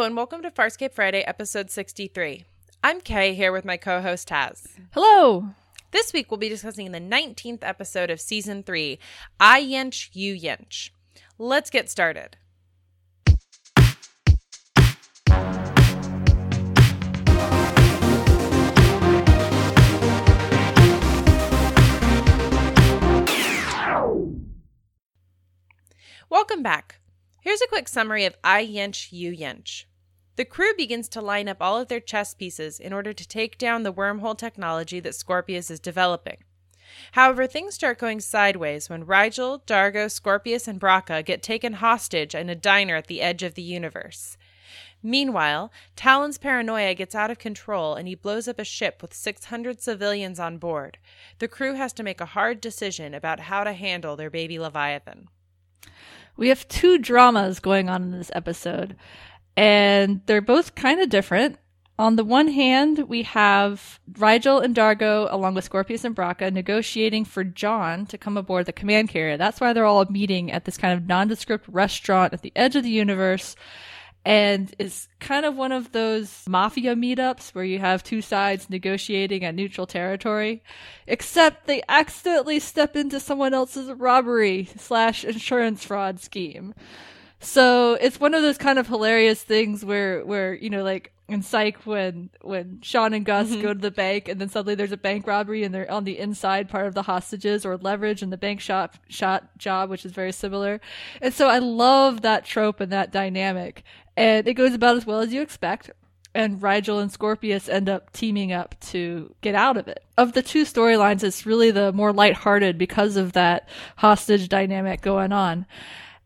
Hello, and welcome to Farscape Friday, episode 63. I'm Kay here with my co host Taz. Hello. This week we'll be discussing the 19th episode of season 3, I Yensch, You Yensch. Let's get started. Welcome back. Here's a quick summary of I Yensch, You Yensch. The crew begins to line up all of their chess pieces in order to take down the wormhole technology that Scorpius is developing. However, things start going sideways when Rygel, Dargo, Scorpius, and Braca get taken hostage in a diner at the edge of the universe. Meanwhile, Talyn's paranoia gets out of control and he blows up a ship with 600 civilians on board. The crew has to make a hard decision about how to handle their baby Leviathan. We have two dramas going on in this episode, and they're both kind of different. On the one hand, we have Rygel and Dargo, along with Scorpius and Braca, negotiating for John to come aboard the command carrier. That's why they're all meeting at this kind of nondescript restaurant at the edge of the universe. And it's kind of one of those mafia meetups where you have two sides negotiating at neutral territory, except they accidentally step into someone else's robbery slash insurance fraud scheme. So it's one of those kind of hilarious things where, where, you know, like in Psych when, when Sean and Gus Mhm. go to the bank and then suddenly there's a bank robbery and they're on the inside part of the hostages or leverage in the bank shot, shot job, which is very similar. And so I love that trope and that dynamic. And it goes about as well as you expect. And Rygel and Scorpius end up teaming up to get out of it. Of the two storylines, it's really the more lighthearted because of that hostage dynamic going on.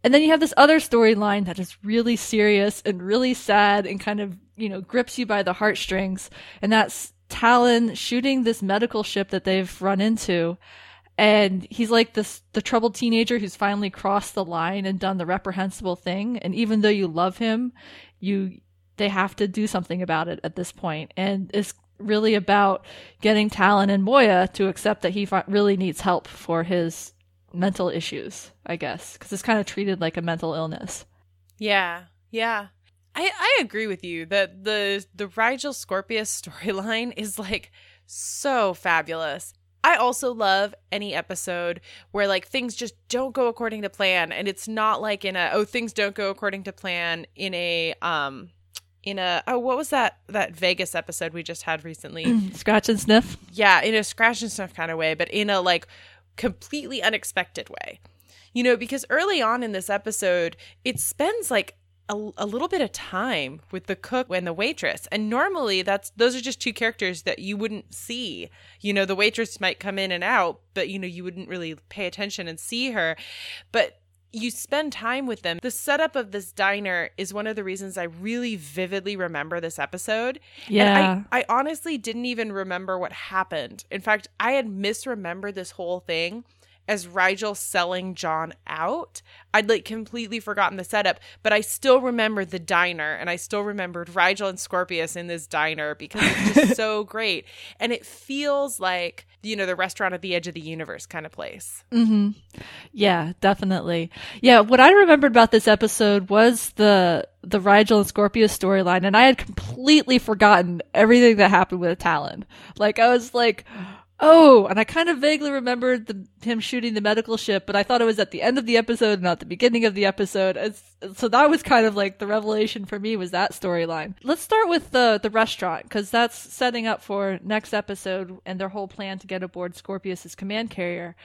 And then you have this other storyline that is really serious and really sad and kind of, you know, grips you by the heartstrings. And that's Talyn shooting this medical ship that they've run into. And he's like this, the troubled teenager who's finally crossed the line and done the reprehensible thing. And even though you love him, you, they have to do something about it at this point. And it's really about getting Talyn and Moya to accept that he really needs help for his mental issues, I guess, because it's kind of treated like a mental illness. Yeah, yeah. I, I agree with you that the the Rygel Scorpius storyline is like so fabulous. I also love any episode where like things just don't go according to plan and it's not like in a oh things don't go according to plan in a um in a oh what was that that Vegas episode we just had recently? Scratch and sniff. yeah, in a scratch and sniff kind of way, but in a like completely unexpected way. You know, because early on in this episode, it spends like a, a little bit of time with the cook and the waitress. And normally that's those are just two characters that you wouldn't see. You know, the waitress might come in and out, but you know, you wouldn't really pay attention and see her. But you spend time with them. The setup of this diner is one of the reasons I really vividly remember this episode. Yeah. And I, I honestly didn't even remember what happened. In fact, I had misremembered this whole thing as Rygel selling John out. I'd like completely forgotten the setup, but I still remembered the diner and I still remembered Rygel and Scorpius in this diner because it's just so great. And it feels like, you know, the restaurant at the edge of the universe kind of place. hmm Yeah, definitely. Yeah, what I remembered about this episode was the the Rygel and Scorpius storyline, and I had completely forgotten everything that happened with Talyn. Like I was like, oh, and I kind of vaguely remembered the, him shooting the medical ship, but I thought it was at the end of the episode, not the beginning of the episode. It's, so that was kind of like the revelation for me was that storyline. Let's start with the the restaurant because that's setting up for next episode and their whole plan to get aboard Scorpius's command carrier.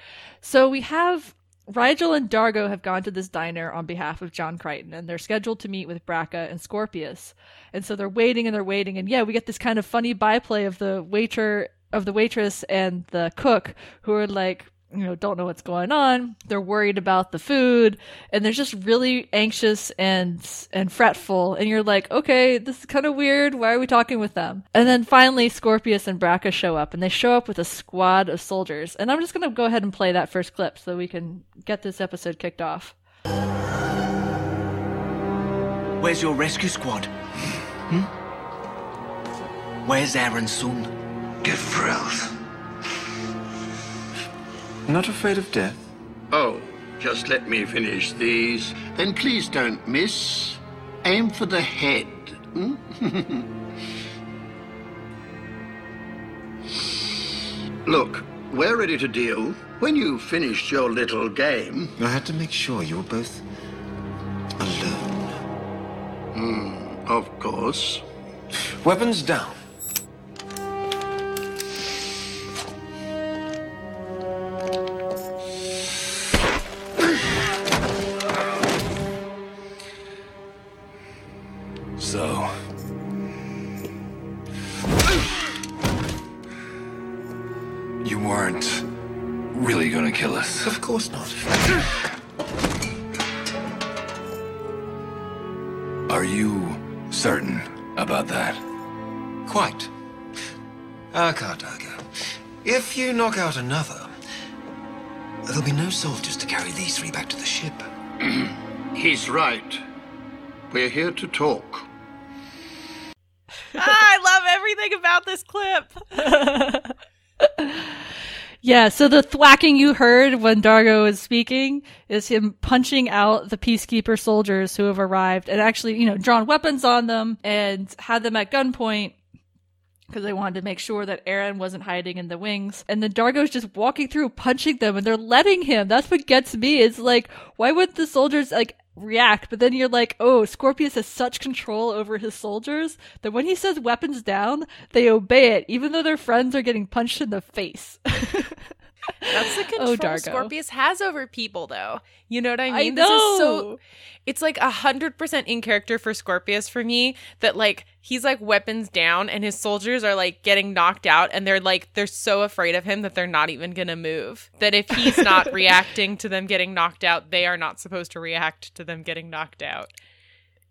So we have Rygel and Dargo have gone to this diner on behalf of John Crichton, and they're scheduled to meet with Braca and Scorpius. And so they're waiting and they're waiting, and yeah, we get this kind of funny byplay of the waiter, of the waitress and the cook, who are like, you know, don't know what's going on. They're worried about the food, and they're just really anxious and and fretful. And you're like, okay, this is kind of weird. Why are we talking with them? And then finally, Scorpius and Braca show up, and they show up with a squad of soldiers. And I'm just gonna go ahead and play that first clip so we can get this episode kicked off. Where's your rescue squad? Hmm? Where's Aeryn Sun? Get thrilled. Not afraid of death? Oh, just let me finish these. Then please don't miss. Aim for the head Look, we're ready to deal. When you finished your little game, I had to make sure you were both alone. Hmm, of course. Weapons down. Course not. Are you certain about that? Quite. Ah, Kardaga. If you knock out another, there'll be no soldiers to carry these three back to the ship. He's right. We're here to talk. Ah, I love everything about this clip. Yeah, so the thwacking you heard when Dargo is speaking is him punching out the peacekeeper soldiers who have arrived and actually, you know, drawn weapons on them and had them at gunpoint because they wanted to make sure that Aeryn wasn't hiding in the wings. And then Dargo's just walking through, punching them, and they're letting him. That's what gets me. It's like, why would the soldiers like react? But then you're like, oh, Scorpius has such control over his soldiers that when he says weapons down, they obey it, even though their friends are getting punched in the face. That's the control Oh, Dargo. Scorpius has over people, though. You know what I mean? I? This is so. It's like a hundred percent in character for Scorpius for me. That like he's like weapons down, and his soldiers are like getting knocked out, and they're like they're so afraid of him that they're not even gonna move. That if he's not reacting to them getting knocked out, they are not supposed to react to them getting knocked out.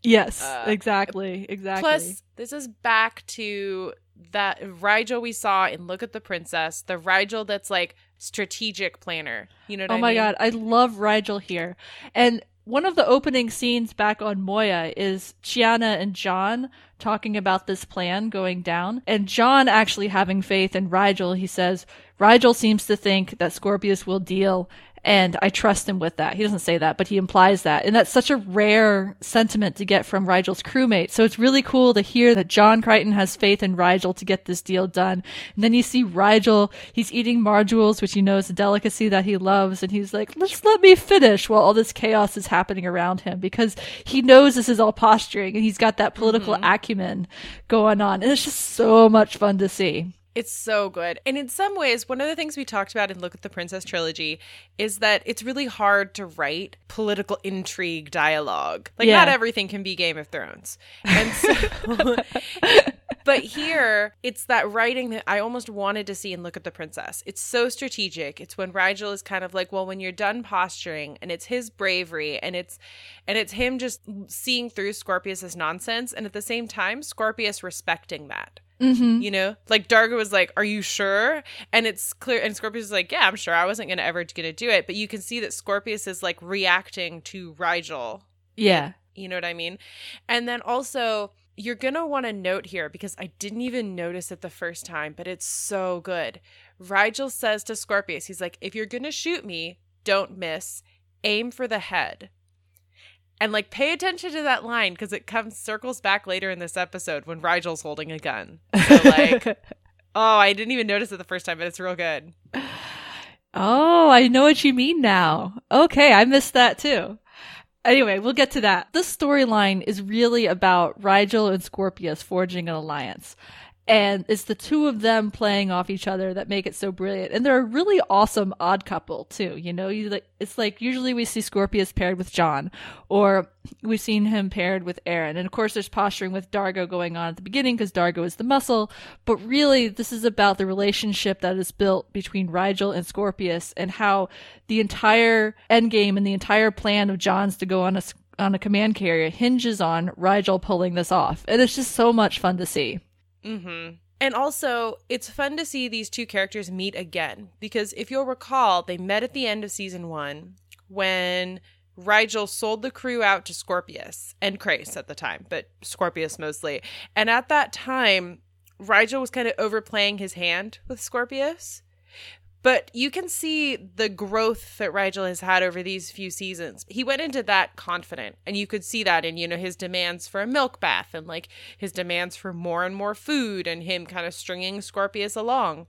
yes, Uh, exactly, exactly. Plus, this is back to that Rygel we saw in Look at the Princess, the Rygel that's like strategic planner. You know what Oh I my mean? god, I love Rygel here. And one of the opening scenes back on Moya is Chiana and John talking about this plan going down. And John actually having faith in Rygel, he says, Rygel seems to think that Scorpius will deal, and I trust him with that. He doesn't say that, but he implies that. And that's such a rare sentiment to get from Rygel's crewmate. So it's really cool to hear that John Crichton has faith in Rygel to get this deal done. And then you see Rygel, he's eating marjules, which you know is a delicacy that he loves, and he's like, let's let me finish while all this chaos is happening around him because he knows this is all posturing and he's got that political mm-hmm. acumen going on. And it's just so much fun to see. It's so good. And in some ways, one of the things we talked about in Look at the Princess trilogy is that it's really hard to write political intrigue dialogue. Like, Yeah. not everything can be Game of Thrones. And so. But here, it's that writing that I almost wanted to see in Look at the Princess. It's so strategic. It's when Rygel is kind of like, well, when you're done posturing, and it's his bravery, and it's and it's him just seeing through Scorpius's nonsense, and at the same time, Scorpius respecting that. Mm-hmm. You know, like Dargo was like, "Are you sure?" And it's clear, and Scorpius is like, "Yeah, I'm sure. I wasn't gonna ever gonna do it." But you can see that Scorpius is like reacting to Rygel. Yeah. You know what I mean? And then also, you're gonna want to note here because I didn't even notice it the first time, but it's so good. Rygel says to Scorpius, he's like, "If you're gonna shoot me, don't miss. Aim for the head." And like pay attention to that line because it comes circles back later in this episode when Rygel's holding a gun. So like Oh, I didn't even notice it the first time, but it's real good. Oh, I know what you mean now. Okay, I missed that too. Anyway, we'll get to that. This storyline is really about Rygel and Scorpius forging an alliance. And it's the two of them playing off each other that make it so brilliant. And they're a really awesome odd couple too. You know, you like it's like usually we see Scorpius paired with John, or we've seen him paired with Aeryn. And of course, there's posturing with Dargo going on at the beginning because Dargo is the muscle. But really, this is about the relationship that is built between Rygel and Scorpius and how the entire endgame and the entire plan of John's to go on a on a command carrier hinges on Rygel pulling this off. And it's just so much fun to see. Mm-hmm. And also, it's fun to see these two characters meet again because if you'll recall, they met at the end of season one when Rygel sold the crew out to Scorpius and Crais at the time, but Scorpius mostly. And at that time, Rygel was kind of overplaying his hand with Scorpius. But you can see the growth that Rygel has had over these few seasons. He went into that confident, and you could see that in, you know, his demands for a milk bath and like his demands for more and more food and him kind of stringing Scorpius along.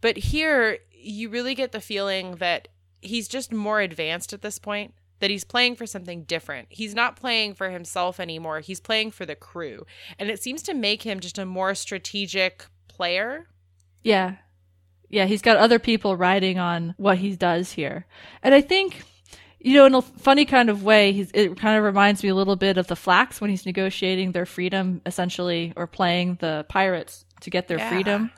But here, you really get the feeling that he's just more advanced at this point, that he's playing for something different. He's not playing for himself anymore, he's playing for the crew. And it seems to make him just a more strategic player. Yeah. Yeah, he's got other people riding on what he does here. And I think, you know, in a funny kind of way, he's, it kind of reminds me a little bit of the Flax when he's negotiating their freedom, essentially, or playing the pirates to get their Yeah. freedom.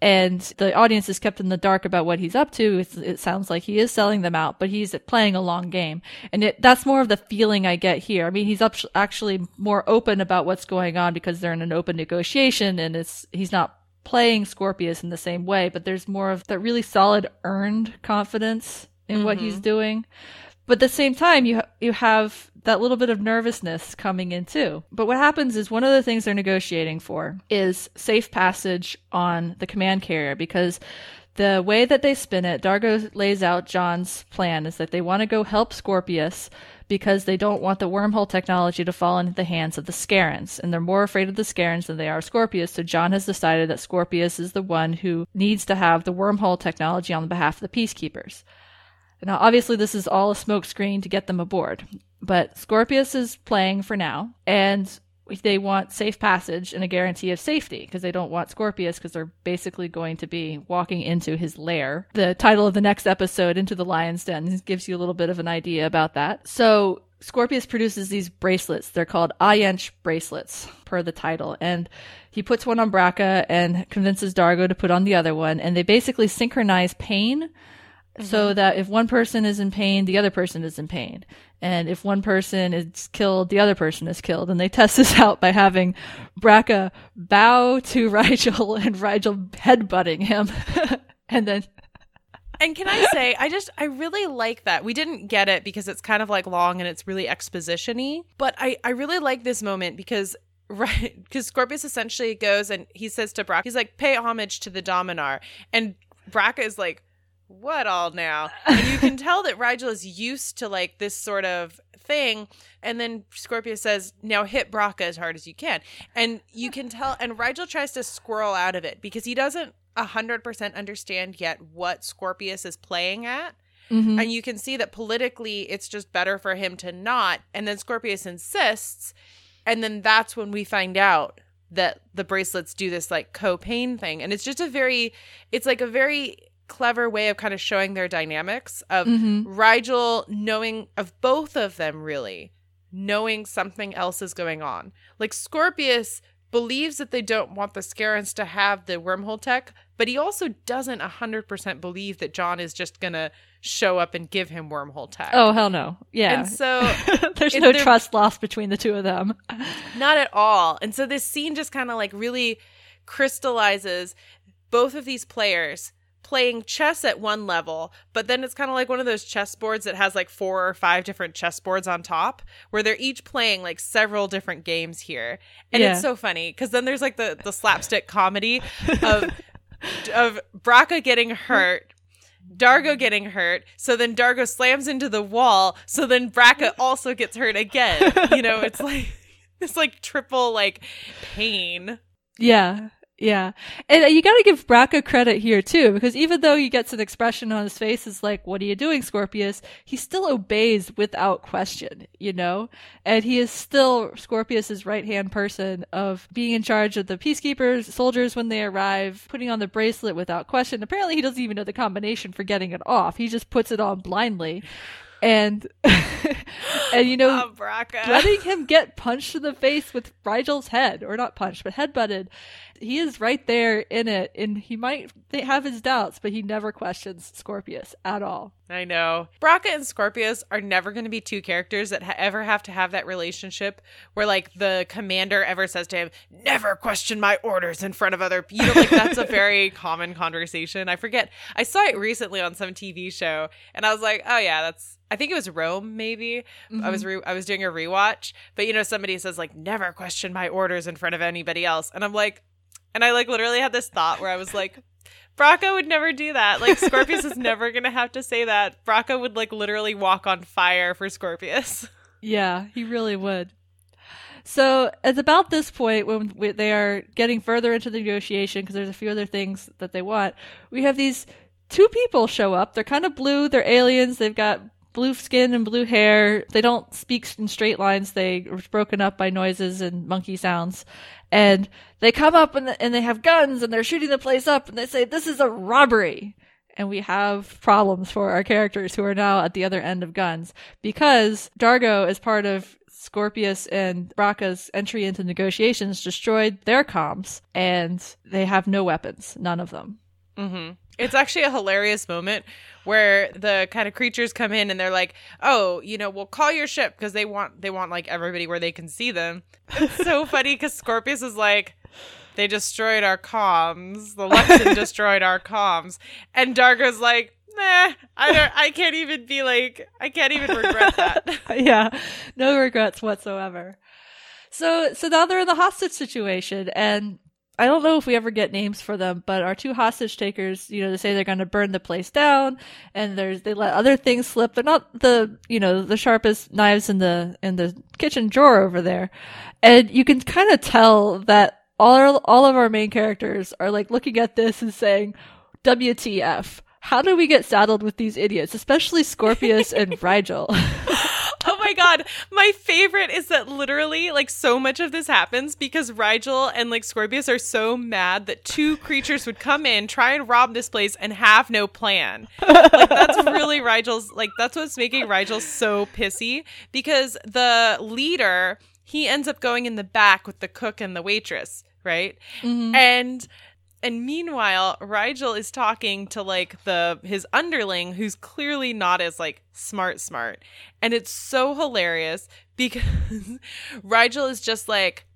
And the audience is kept in the dark about what he's up to. It's, it sounds like he is selling them out, but he's playing a long game. And it, that's more of the feeling I get here. I mean, he's up, actually more open about what's going on because they're in an open negotiation and it's, he's not playing Scorpius in the same way, but there's more of that really solid earned confidence in what he's mm-hmm. doing. But at the same time, you you have that little bit of nervousness coming in too. But what happens is one of the things they're negotiating for is safe passage on the command carrier because the way that they spin it, Dargo lays out John's plan is that they want to go help Scorpius because they don't want the wormhole technology to fall into the hands of the Scarrans, and they're more afraid of the Scarrans than they are Scorpius. So John has decided that Scorpius is the one who needs to have the wormhole technology on behalf of the peacekeepers. Now, obviously, this is all a smokescreen to get them aboard, but Scorpius is playing for now, and they want safe passage and a guarantee of safety because they don't want Scorpius because they're basically going to be walking into his lair. The title of the next episode, Into the Lion's Den, gives you a little bit of an idea about that. So, Scorpius produces these bracelets. They're called Ayench bracelets, per the title. And he puts one on Braca and convinces Dargo to put on the other one. And they basically synchronize pain so uh-huh. that if one person is in pain, the other person is in pain. And if one person is killed, the other person is killed. And they test this out by having Braca bow to Rygel and Rygel headbutting him. and then, And can I say, I just I really like that. We didn't get it because it's kind of like long and it's really exposition-y, but I I really like this moment because right because Scorpius essentially goes and he says to Braca, he's like, pay homage to the Dominar. And Braca is like, what all now? And you can tell that Rygel is used to like this sort of thing. And then Scorpius says, now hit Braca as hard as you can. And you can tell, and Rygel tries to squirrel out of it because he doesn't 100% understand yet what Scorpius is playing at. Mhm. And you can see that politically it's just better for him to not. And then Scorpius insists. And then that's when we find out that the bracelets do this like co-pain thing. And it's just a very, it's like a very clever way of kind of showing their dynamics of Mhm. Rygel knowing of both of them really knowing something else is going on. Like Scorpius believes that they don't want the Scarrans to have the wormhole tech, but he also doesn't 100% believe that John is just going to show up and give him wormhole tech. oh, hell no. Yeah. And so There's no trust lost between the two of them. Not at all. And so this scene just kind of like really crystallizes both of these players playing chess at one level, but then it's kind of like one of those chess boards that has like four or five different chess boards on top where they're each playing like several different games here. And Yeah. it's so funny cuz then there's like the the slapstick comedy of of Braca getting hurt Dargo getting hurt, so then Dargo slams into the wall, so then Braca also gets hurt again. You know, it's like it's like triple like pain. Yeah, yeah. And uh, you got to give Braca credit here too, because even though he gets an expression on his face it's like, "What are you doing, Scorpius?" He still obeys without question, you know. And he is still Scorpius's right hand person of being in charge of the peacekeepers, soldiers when they arrive, putting on the bracelet without question. Apparently, he doesn't even know the combination for getting it off. He just puts it on blindly, and and you know Oh, letting him get punched in the face with Rygel's head, or not punched, but headbutted. He is right there in it, and he might have his doubts, but he never questions Scorpius at all. I know. Braca and Scorpius are never going to be two characters that ha- ever have to have that relationship where, like, the commander ever says to him, "Never question my orders in front of other." You know, like that's a very common conversation. I forget. I saw it recently on some TV show, and I was like, "Oh yeah, that's." I think it was Rome. Maybe I was mm-hmm. re- I was doing a rewatch, but you know, somebody says like, "Never question my orders in front of anybody else," and I'm like, and I like literally had this thought where I was like. Braca would never do that. Like Scorpius is never gonna have to say that. Braca would like literally walk on fire for Scorpius. Yeah, he really would. So at about this point, when we, they are getting further into the negotiation, because there's a few other things that they want, we have these two people show up. They're kind of blue. They're aliens. They've got blue skin and blue hair. They don't speak in straight lines. They are broken up by noises and monkey sounds. And they come up and, and they have guns and they're shooting the place up and they say, this is a robbery. And we have problems for our characters who are now at the other end of guns because Dargo, as part of Scorpius and Braca's entry into negotiations, destroyed their comms and they have no weapons. None of them. Mm-hmm. It's actually a hilarious moment where the kind of creatures come in and they're like, "Oh, you know, we'll call your ship because they want they want like everybody where they can see them." It's so funny because Scorpius is like, "They destroyed our comms. The Luxan destroyed our comms," and Dargo's like, "Nah, I don't. I can't even be like, I can't even regret that." yeah, no regrets whatsoever. So, so now they're in the hostage situation, and I don't know if we ever get names for them, but our two hostage takers, you know, they say they're going to burn the place down, and there's they let other things slip. They're not the you know the sharpest knives in the in the kitchen drawer over there, and you can kind of tell that all our, all of our main characters are like looking at this and saying, "WTF." How do we get saddled with these idiots, especially Scorpius and Rygel? My god, my favorite is that literally like so much of this happens because Rygel and like Scorpius are so mad that two creatures would come in, try and rob this place and have no plan. Like that's really Rygel's like that's what's making Rygel so pissy because the leader, he ends up going in the back with the cook and the waitress, right? Mm-hmm. And and meanwhile, Rygel is talking to like the his underling who's clearly not as like smart smart. And it's so hilarious because Rygel is just like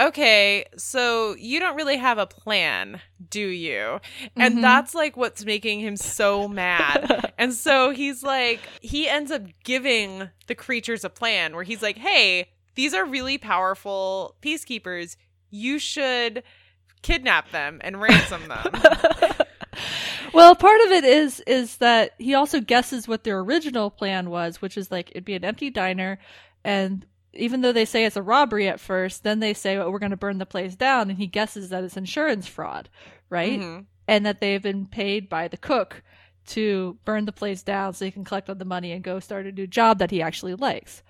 Okay, so you don't really have a plan, do you? And mm-hmm. that's like what's making him so mad. and so he's like, he ends up giving the creatures a plan where he's like, hey, these are really powerful peacekeepers. You should kidnap them and ransom them. Well, part of it is is that he also guesses what their original plan was, which is like it'd be an empty diner, and even though they say it's a robbery at first, then they say, "Oh, we're going to burn the place down," and he guesses that it's insurance fraud, right? Mhm. And that they've been paid by the cook to burn the place down so he can collect all the money and go start a new job that he actually likes.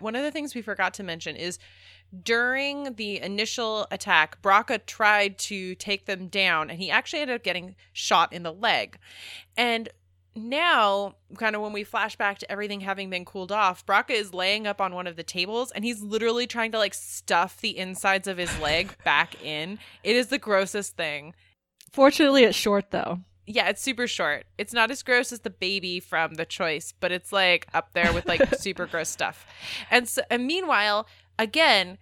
One of the things we forgot to mention is during the initial attack, Braca tried to take them down and he actually ended up getting shot in the leg. And now, kind of when we flash back to everything having been cooled off, Braca is laying up on one of the tables and he's literally trying to like stuff the insides of his leg back in. It is the grossest thing. Fortunately, it's short though. Yeah, it's super short. It's not as gross as the baby from The Choice, but it's like up there with like super gross stuff. And so, and meanwhile, again,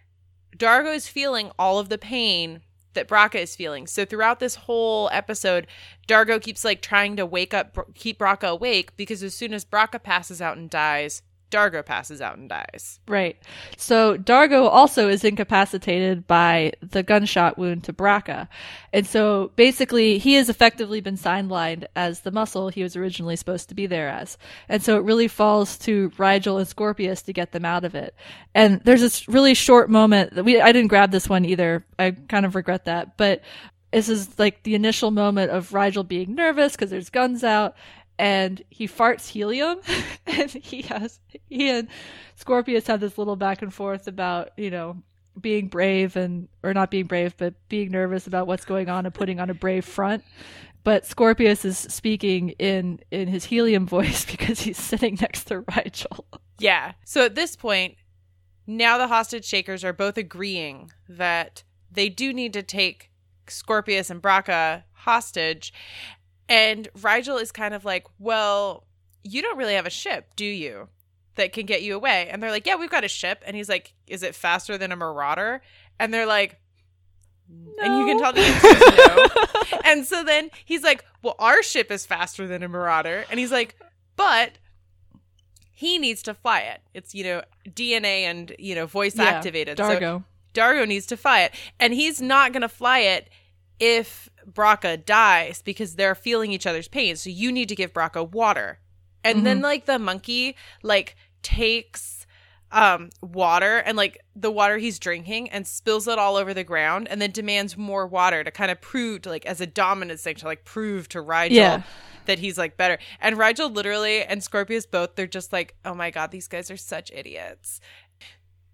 Dargo is feeling all of the pain that Braca is feeling. So throughout this whole episode, Dargo keeps like trying to wake up, keep Braca awake because as soon as Braca passes out and dies, Dargo passes out and dies. Right. So Dargo also is incapacitated by the gunshot wound to Braca. And so basically he has effectively been sidelined as the muscle he was originally supposed to be there as. And so it really falls to Rygel and Scorpius to get them out of it. And there's this really short moment that we I didn't grab this one either. I kind of regret that. But this is like the initial moment of Rygel being nervous because there's guns out and he farts helium and he has he and Scorpius have this little back and forth about, you know, being brave and or not being brave, but being nervous about what's going on and putting on a brave front. But Scorpius is speaking in in his helium voice because he's sitting next to Rygel. Yeah. So at this point, now the hostage shakers are both agreeing that they do need to take Scorpius and Braca hostage. And Rygel is kind of like, well, you don't really have a ship, do you? That can get you away. And they're like, yeah, we've got a ship. And he's like, is it faster than a Marauder? And they're like, no. and you can tell the answer is no. and so then he's like, well, our ship is faster than a Marauder. And he's like, but he needs to fly it. It's, you know, DNA and, you know, voice Yeah, activated. So Dargo. Dargo needs to fly it. And he's not going to fly it if Braca dies because they're feeling each other's pain. So you need to give Braca water. And then like the monkey like takes um water and like the water he's drinking and spills it all over the ground and then demands more water to kind of prove to like as a dominance thing to like prove to Rygel Yeah. that he's like better. And Rygel literally and Scorpius both they're just like, "Oh my god, these guys are such idiots."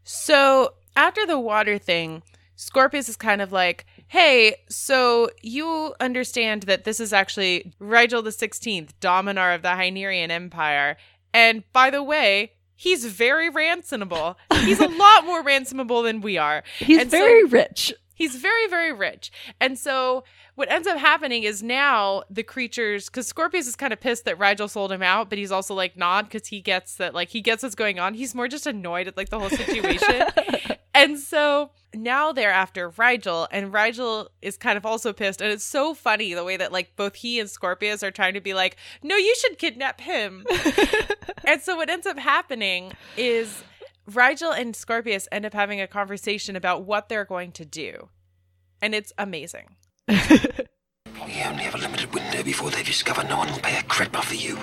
So, after the water thing, Scorpius is kind of like, "Hey, so you understand that this is actually Rygel the 16th, Dominar of the Hynerian Empire. And by the way, he's very ransomable. He's a lot more ransomable than we are. He's And so- very rich. He's very, very rich. And so what ends up happening is now the creatures, because Scorpius is kind of pissed that Rygel sold him out, but he's also like not because he gets that, like, he gets what's going on. He's more just annoyed at like the whole situation. and so now they're after Rygel, and Rygel is kind of also pissed. And it's so funny the way that like both he and Scorpius are trying to be like, no, you should kidnap him. and so what ends up happening is Rygel and Scorpius end up having a conversation about what they're going to do. And it's amazing. We only have a limited window before they discover no one will pay a crepa for you.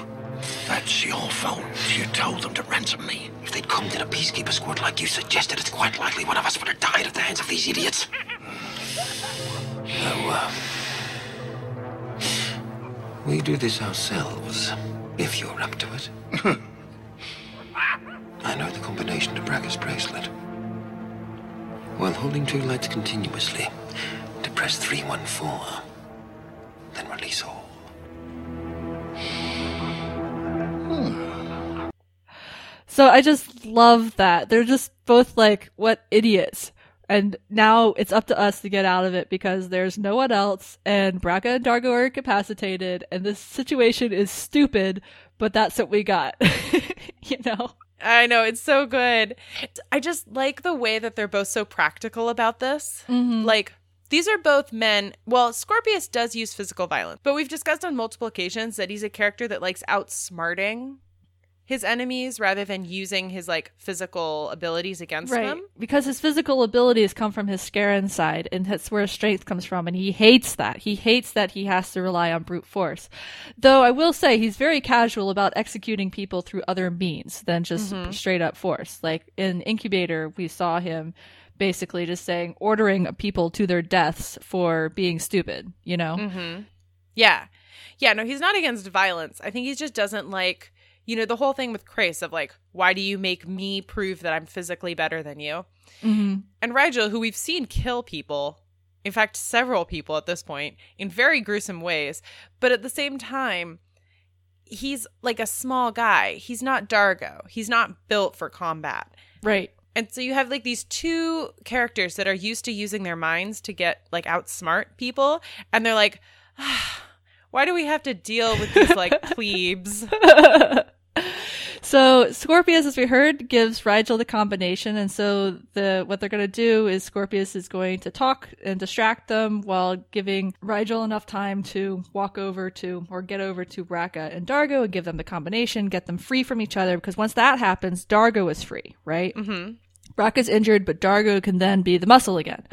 That's your fault. You told them to ransom me. If they'd come in a peacekeeper squad like you suggested, it's quite likely one of us would have died at the hands of these idiots. No, uh, we do this ourselves, if you're up to it. I know the combination to Braca's bracelet. While holding two lights continuously, depress 314, then release all. Hmm. So I just love that. They're just both like, what idiots. And now it's up to us to get out of it because there's no one else and Braca and Dargo are incapacitated and this situation is stupid, but that's what we got. you know? I know, it's so good. I just like the way that they're both so practical about this. Mm-hmm. Like, these are both men. Well, Scorpius does use physical violence, but we've discussed on multiple occasions that he's a character that likes outsmarting his enemies rather than using his like physical abilities against them. Because his physical abilities come from his Scarran side, and that's where his strength comes from, and he hates that. He hates that he has to rely on brute force. Though I will say he's very casual about executing people through other means than just mm-hmm. straight up force. Like in Incubator, we saw him basically just saying, ordering people to their deaths for being stupid, you know? Mm-hmm. Yeah. Yeah, no, he's not against violence. I think he just doesn't like, you know, the whole thing with Crais of like, why do you make me prove that I'm physically better than you? Mhm. And Rygel, who we've seen kill people, in fact, several people at this point, in very gruesome ways, but at the same time, he's like a small guy. He's not Dargo. He's not built for combat. Right. And so you have like these two characters that are used to using their minds to get like outsmart people, and they're like, ah, why do we have to deal with these like plebes? So Scorpius, as we heard, gives Rygel the combination, and so the what they're going to do is Scorpius is going to talk and distract them while giving Rygel enough time to walk over to or get over to Braca and Dargo and give them the combination, get them free from each other. Because once that happens, Dargo is free, right? Mm-hmm. Injured, but Dargo can then be the muscle again.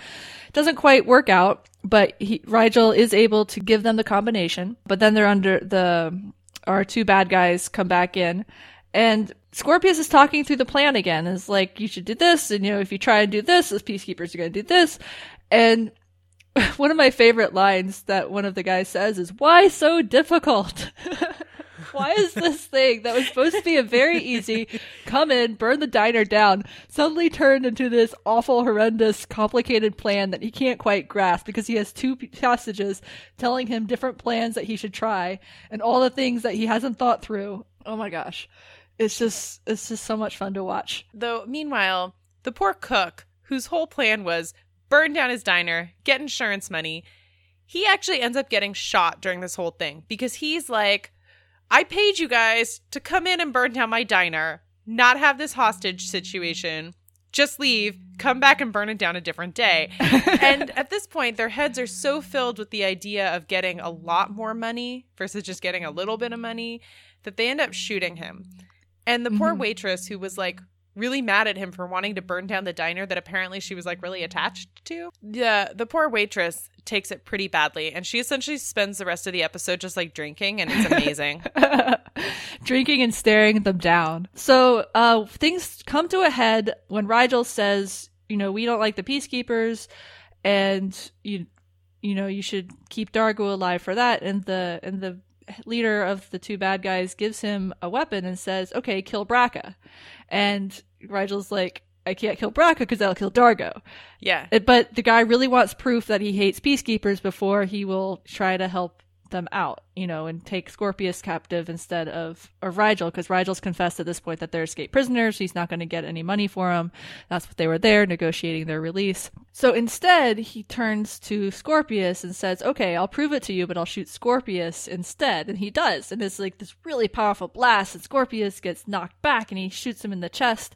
Doesn't quite work out, but he, Rygel is able to give them the combination. But then they're under the our two bad guys come back in, and Scorpius is talking through the plan again. Is like you should do this, and you know if you try and do this, the peacekeepers are going to do this, and one of my favorite lines that one of the guys says is, "Why so difficult?" Why is this thing that was supposed to be a very easy come in, burn the diner down, suddenly turned into this awful, horrendous, complicated plan that he can't quite grasp because he has two passages telling him different plans that he should try and all the things that he hasn't thought through. Oh my gosh. It's just it's just so much fun to watch. Though, meanwhile, the poor cook, whose whole plan was burn down his diner, get insurance money, he actually ends up getting shot during this whole thing because he's like, I paid you guys to come in and burn down my diner, not have this hostage situation. Just leave, come back and burn it down a different day. and at this point, their heads are so filled with the idea of getting a lot more money versus just getting a little bit of money that they end up shooting him. And the poor waitress who was like really mad at him for wanting to burn down the diner that apparently she was like really attached to. The the poor waitress takes it pretty badly and she essentially spends the rest of the episode just like drinking and it's amazing. drinking and staring them down. So uh, things come to a head when Rygel says, you know, we don't like the peacekeepers, and you, you know, you should keep Dargo alive for that. And the and the leader of the two bad guys gives him a weapon and says, okay, kill Braca. And Rygel's like, I can't kill Braca because that'll kill Dargo. Yeah. Uh, but the guy really wants proof that he hates peacekeepers before he will try to help them out, you know, and take Scorpius captive instead of of Rygel, because Rygel's confessed at this point that they're escaped prisoners. He's not going to get any money for them. That's what they were there negotiating their release. So instead, he turns to Scorpius and says, "Okay, I'll prove it to you, but I'll shoot Scorpius instead." And he does, and it's like this really powerful blast, and Scorpius gets knocked back, and he shoots him in the chest,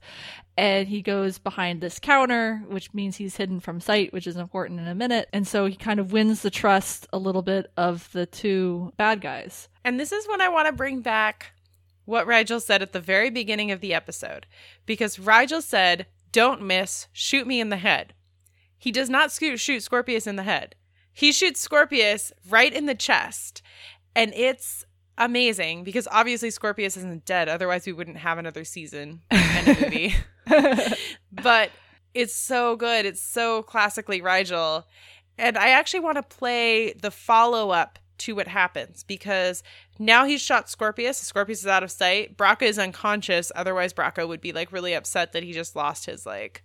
and he goes behind this counter, which means he's hidden from sight, which is important in a minute. And so he kind of wins the trust a little bit of the two bad guys. And this is when I want to bring back what Rygel said at the very beginning of the episode. Because Rygel said, Don't miss, shoot me in the head. He does not sco- shoot Scorpius in the head. He shoots Scorpius right in the chest. And it's amazing because obviously Scorpius isn't dead. Otherwise, we wouldn't have another season and a movie. but it's so good. It's so classically Rygel. And I actually want to play the follow up to what happens because now he's shot Scorpius. Scorpius is out of sight. Braca is unconscious. Otherwise, Braca would be like really upset that he just lost his like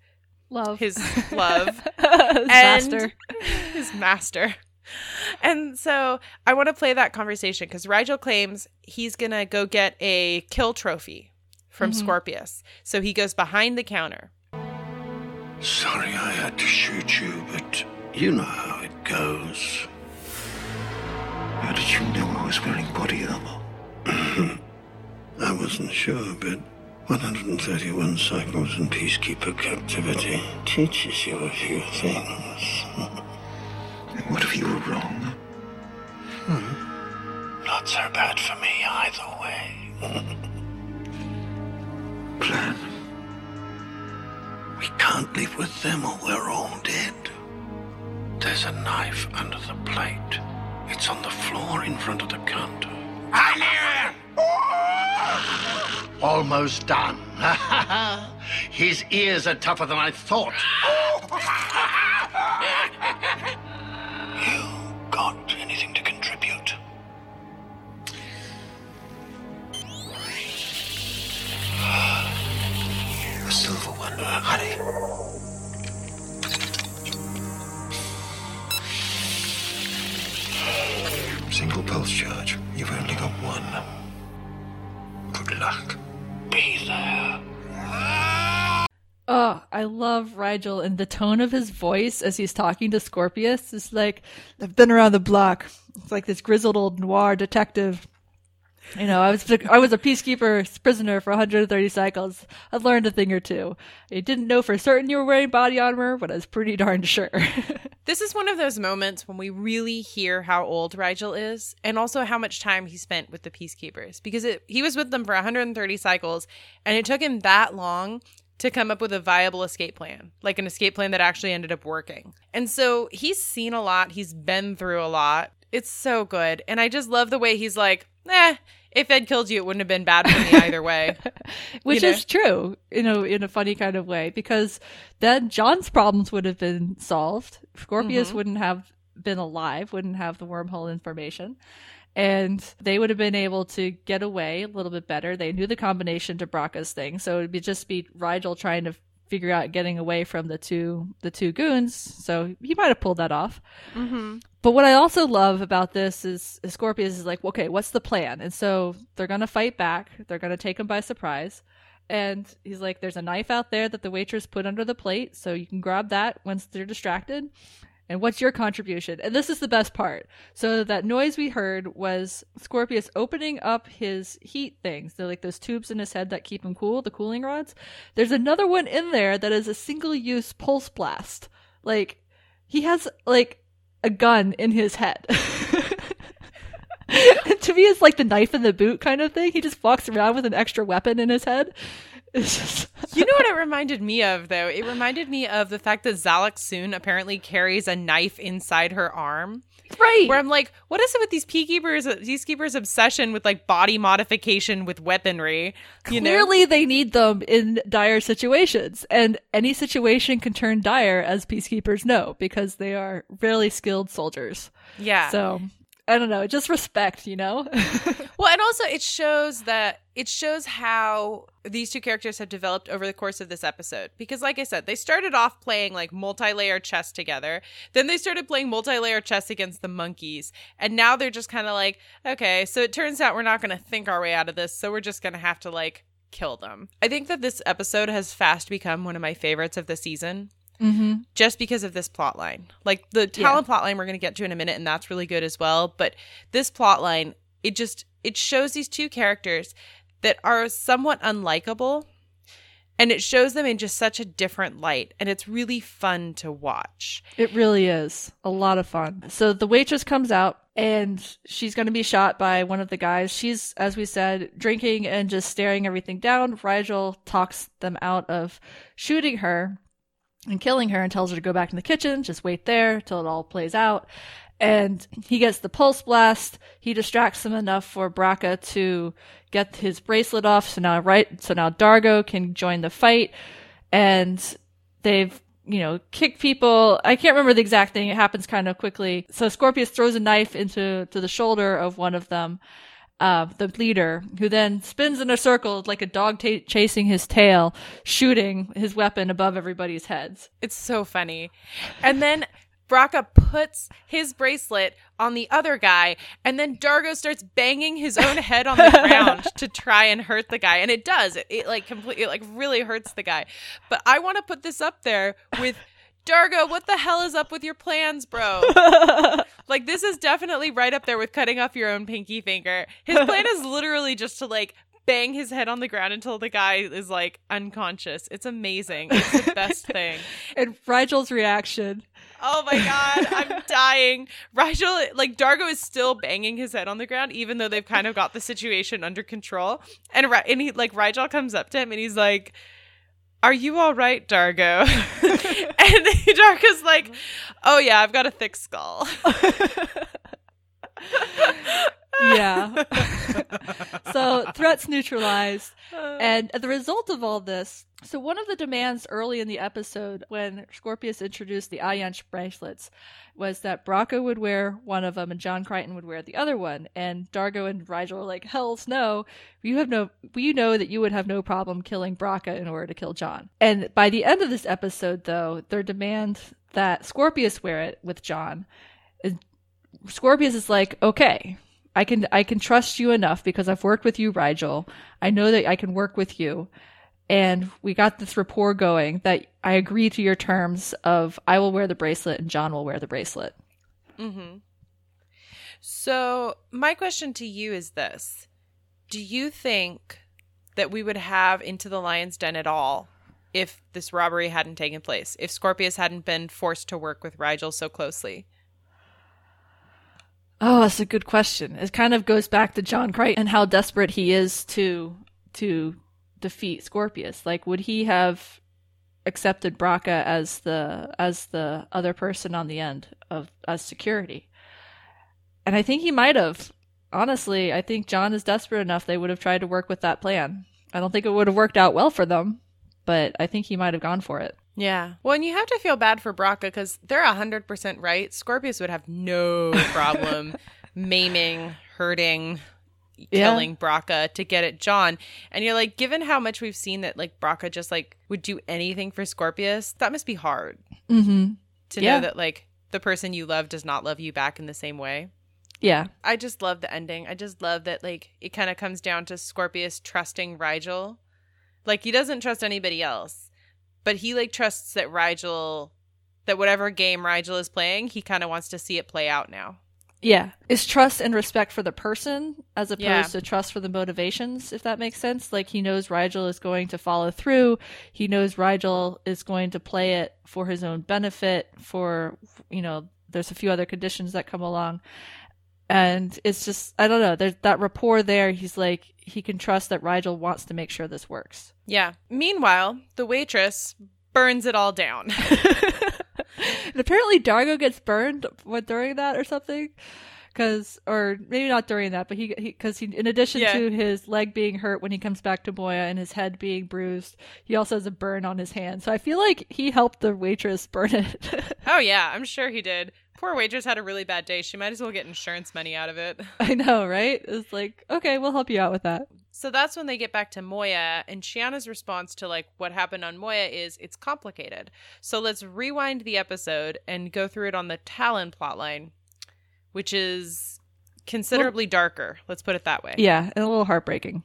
Love. his love His master. his master. And so I want to play that conversation because Rygel claims he's gonna go get a kill trophy from mm-hmm. Scorpius. So he goes behind the counter. Sorry I had to shoot you, but you know how it goes. How did you know I was wearing body armor? I wasn't sure, but 131 cycles in peacekeeper captivity teaches you a few things. What if you were wrong? Hmm. Not so bad for me either way. Plan. We can't live with them or we're all dead. There's a knife under the plate. It's on the floor in front of the counter. I knew it! Almost done. His ears are tougher than I thought. you got anything to contribute? A silver one. Hurry. Single pulse charge. You've only got one. Good luck. Be there. Oh, I love Rygel and the tone of his voice as he's talking to Scorpius is like, I've been around the block. It's like this grizzled old noir detective. You know, I was I was a peacekeeper prisoner for 130 cycles. I've learned a thing or two. I didn't know for certain you were wearing body armor, but I was pretty darn sure. This is one of those moments when we really hear how old Rygel is and also how much time he spent with the peacekeepers because it, he was with them for 130 cycles and it took him that long to come up with a viable escape plan, like an escape plan that actually ended up working. And so he's seen a lot, he's been through a lot. It's so good. And I just love the way he's like, eh, if Ed killed you, it wouldn't have been bad for me either way. Which You know? is true, you know, in a funny kind of way, because then John's problems would have been solved. Scorpius Mm-hmm. wouldn't have been alive, wouldn't have the wormhole information. And they would have been able to get away a little bit better. They knew the combination to Braca's thing, so it would be just be Rygel trying to figure out getting away from the two the two goons. So he might have pulled that off. But what I also love about this is, Scorpius is like, okay, what's the plan? And so they're gonna fight back. They're gonna take him by surprise. And he's like, there's a knife out there that the waitress put under the plate, so you can grab that once they're distracted. And what's your contribution? And this is the best part. So that noise we heard was Scorpius opening up his heat things. They're like those tubes in his head that keep him cool, the cooling rods. There's another one in there that is a single use pulse blast. Like, he has like a gun in his head. to me, it's like the knife in the boot kind of thing. He just walks around with an extra weapon in his head. You know what it reminded me of, though? It reminded me of the fact that Xhalax Sun apparently carries a knife inside her arm. Right. Where I'm like, what is it with these peacekeepers, uh, peacekeepers' obsession with like body modification with weaponry? You know? Clearly, they need them in dire situations, and any situation can turn dire, as peacekeepers know, because they are really skilled soldiers. Yeah. So I don't know, just respect, you know. Well, and also it shows that it shows how these two characters have developed over the course of this episode. Because, like I said, they started off playing like multi-layer chess together. Then they started playing multi-layer chess against the monkeys, and now they're just kind of like, okay, so it turns out we're not going to think our way out of this, so we're just going to have to like kill them. I think that this episode has fast become one of my favorites of the season mm-hmm. just because of this plot line. Like the Talyn plot line we're going to get to in a minute and that's really good as well, but this plot line it just it shows these two characters that are somewhat unlikable and it shows them in just such a different light and it's really fun to watch. It really is a lot of fun. So the waitress comes out and she's going to be shot by one of the guys. She's, as we said, drinking and just staring everything down. Rygel talks them out of shooting her and killing her and tells her to go back in the kitchen, just wait there till it all plays out. And he gets the pulse blast. He distracts them enough for Braca to get his bracelet off. So now, right, so now Dargo can join the fight. And they've, you know, kicked people. I can't remember the exact thing. It happens kind of quickly. So Scorpius throws a knife into to the shoulder of one of them, uh, the leader, who then spins in a circle like a dog ta chasing his tail, shooting his weapon above everybody's heads. It's so funny. And then Braca puts his bracelet on the other guy, and then Dargo starts banging his own head on the ground to try and hurt the guy. And it does. It, it like completely, it like really hurts the guy. But I want to put this up there with Dargo. What the hell is up with your plans, bro? like this is definitely right up there with cutting off your own pinky finger. His plan is literally just to like bang his head on the ground until the guy is like unconscious. It's amazing. It's the best thing. And Rygel's reaction. Oh my god, I'm dying. Rygel, like Dargo, is still banging his head on the ground, even though they've kind of got the situation under control. And and he like Rygel comes up to him and he's like, "Are you all right, Dargo?" and Dargo's like, "Oh yeah, I've got a thick skull." Yeah. so threats neutralized. And the result of all this, so one of the demands early in the episode when Scorpius introduced the Ayanch bracelets was that Braca would wear one of them and John Crichton would wear the other one. And Dargo and Rygel were like, "Hell's no! You have no. We know that you would have no problem killing Braca in order to kill John." And by the end of this episode, though, their demand that Scorpius wear it with John. Scorpius is like, "Okay, I can I can trust you enough because I've worked with you, Rygel. I know that I can work with you." And we got this rapport going that I agree to your terms of I will wear the bracelet and John will wear the bracelet. Mm-hmm. So, my question to you is this Do you think that we would have Into the Lion's Den at all if this robbery hadn't taken place? If Scorpius hadn't been forced to work with Rygel so closely? Oh, that's a good question. It kind of goes back to John Crichton and how desperate he is to to defeat Scorpius. Like, would he have accepted Braca as the as the other person on the end of as security? And I think he might have. Honestly, I think John is desperate enough they would have tried to work with that plan. I don't think it would have worked out well for them, but I think he might have gone for it. Yeah. Well, and you have to feel bad for Braca because they're 100% right. Scorpius would have no problem maiming, hurting, Yeah. killing Braca to get at John. And you're like, given how much we've seen that like Braca just like would do anything for Scorpius, that must be hard Mm-hmm. to Yeah. know that like the person you love does not love you back in the same way. Yeah. I just love the ending. I just love that like it kind of comes down to Scorpius trusting Rygel. Like he doesn't trust anybody else, but he like trusts that Rygel that whatever game Rygel is playing, he kind of wants to see it play out now. Yeah. It's trust and respect for the person as opposed Yeah. to trust for the motivations, if that makes sense. Like he knows Rygel is going to follow through. He knows Rygel is going to play it for his own benefit, for, you know, there's a few other conditions that come along. And it's just, I don't know, there's that rapport there. He's like, he can trust that Rygel wants to make sure this works. Yeah. Meanwhile, the waitress burns it all down. and apparently Dargo gets burned during that or something. Cause, or maybe not during that, but he, he cause he, in addition Yeah. to his leg being hurt when he comes back to Moya and his head being bruised, he also has a burn on his hand. So I feel like he helped the waitress burn it. oh, yeah, I'm sure he did. Poor waitress had a really bad day. She might as well get insurance money out of it. I know, right? It's like, okay, we'll help you out with that. So that's when they get back to Moya, and Chiana's response to like what happened on Moya is it's complicated. So let's rewind the episode and go through it on the Talyn plotline, which is considerably darker. Let's put it that way. Yeah, and a little heartbreaking.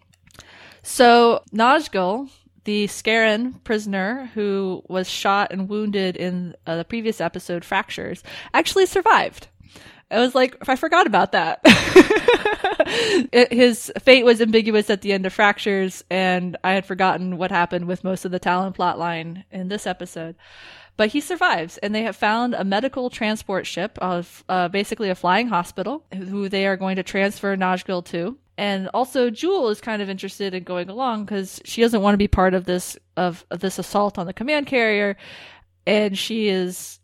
So Naj Gil, the Scarran prisoner who was shot and wounded in uh, the previous episode, Fractures, actually survived. I was like, I forgot about that. It- his fate was ambiguous at the end of Fractures, and I had forgotten what happened with most of the Talyn plotline in this episode. But he survives, and they have found a medical transport ship of uh, basically a flying hospital who they are going to transfer Naj Gil to. And also, Jool is kind of interested in going along because she doesn't want to be part of this of, of this assault on the command carrier, and she is,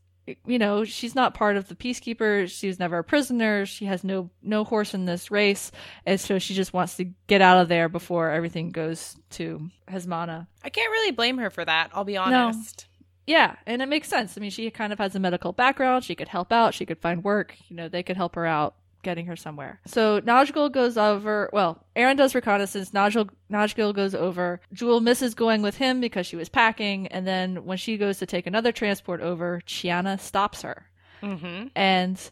you know, she's not part of the peacekeepers She was never a prisoner. She has no no horse in this race, and so she just wants to get out of there before everything goes to Hezmana. I can't really blame her for that, I'll be honest. Yeah, and it makes sense. I mean, she kind of has a medical background. She could help out. She could find work. You know, they could help her out getting her somewhere. So Naj Gil goes over. Well, Aeryn does reconnaissance. Naj Gil Najgal goes over. Jool misses going with him because she was packing, and then when she goes to take another transport over, Chiana stops her. Mm-hmm. And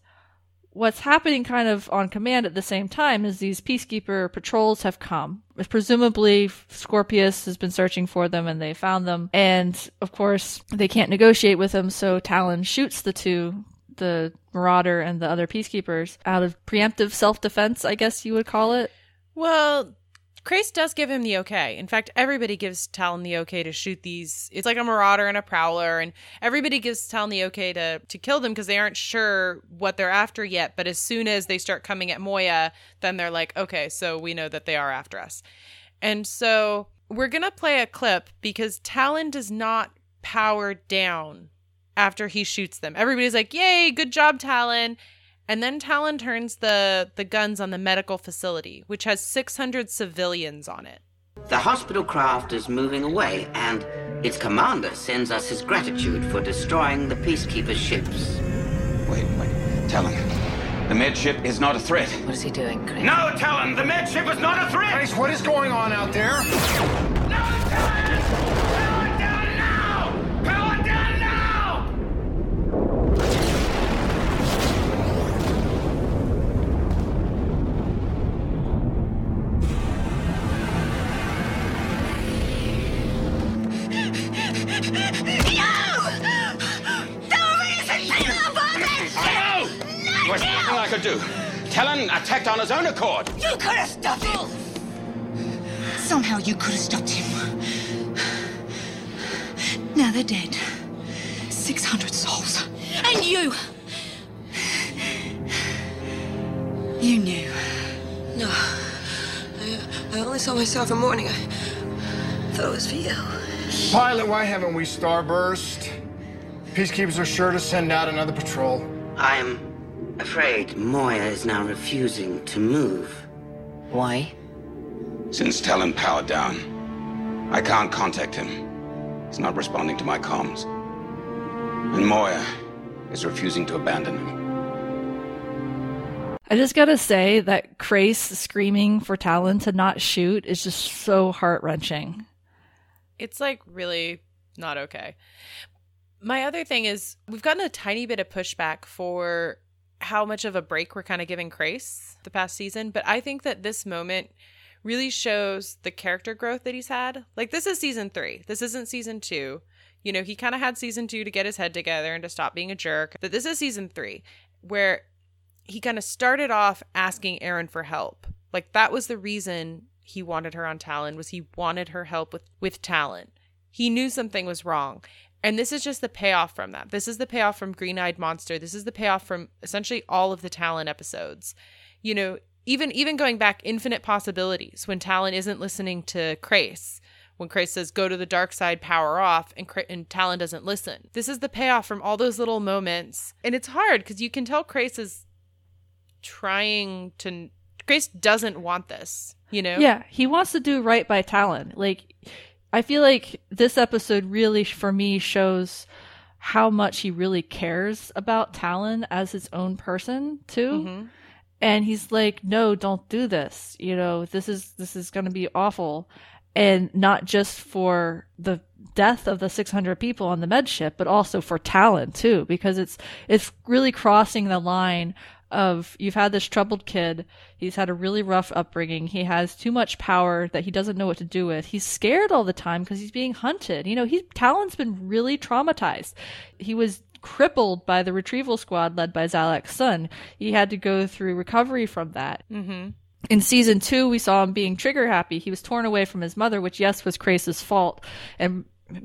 what's happening kind of on command at the same time is these peacekeeper patrols have come. Presumably, Scorpius has been searching for them and they found them. And of course, they can't negotiate with them, so Talyn shoots the two, the Marauder and the other peacekeepers, out of preemptive self defense, I guess you would call it. Well, Crais does give him the okay. In fact, everybody gives Talyn the okay to shoot these. It's like a marauder and a prowler, and everybody gives Talyn the okay to to kill them because they aren't sure what they're after yet. But as soon as they start coming at Moya, then they're like, okay, so we know that they are after us. And so we're gonna play a clip because Talyn does not power down after he shoots them. Everybody's like, "Yay, good job, Talyn!" And then Talyn turns the the guns on the medical facility, which has 600 civilians on it. The hospital craft is moving away, and its commander sends us his gratitude for destroying the peacekeeper ships. Wait, wait. Talyn, the med ship is not a threat. What is he doing, Crais? No, Talyn, the med ship is not a threat! Crais, what is going on out there? No, Talyn! I know! There was nothing I could do. Talyn attacked on his own accord. You could have stopped him! Somehow you could have stopped him. Now they're dead. 600 souls. And you! You knew. No. I, I only saw myself in mourning. I thought it was for you. Pilot, why haven't we starburst? Peacekeepers are sure to send out another patrol. I'm afraid Moya is now refusing to move. Why? Since Talyn powered down, I can't contact him. He's not responding to my comms. And Moya is refusing to abandon him. I just gotta say that Crais screaming for Talyn to not shoot is just so heart wrenching. It's like really not okay. My other thing is we've gotten a tiny bit of pushback for how much of a break we're kind of giving Crais the past season, but I think that this moment really shows the character growth that he's had. Like this is season 3. This isn't season 2. You know, he kind of had season 2 to get his head together and to stop being a jerk, but this is season 3 where he kind of started off asking Aeryn for help. Like that was the reason he wanted her on Talyn was he wanted her help with with Talyn. He knew something was wrong. And this is just the payoff from that. This is the payoff from Green Eyed Monster. This is the payoff from essentially all of the Talyn episodes. you know, even even going back infinite possibilities when Talyn isn't listening to Crais. When Crais says go to the dark side, power off, and and Talyn doesn't listen. This is the payoff from all those little moments, and it's hard because you can tell Crais is trying to. Crais doesn't want this, you know. Yeah, he wants to do right by Talyn. Like, I feel like this episode really, for me, shows how much he really cares about Talyn as his own person too. Mm-hmm. And he's like, "No, don't do this. You know, this is this is going to be awful." And not just for the death of the 600 people on the med ship, but also for Talyn too, because it's it's really crossing the line of you've had this troubled kid. He's had a really rough upbringing. He has too much power that he doesn't know what to do with. He's scared all the time because he's being hunted. You know, he's Talyn's been really traumatized. He was crippled by the retrieval squad led by Xhalax Sun. He had to go through recovery from that. Mm-hmm. In season two, we saw him being trigger happy. He was torn away from his mother, which yes was Crais' fault, and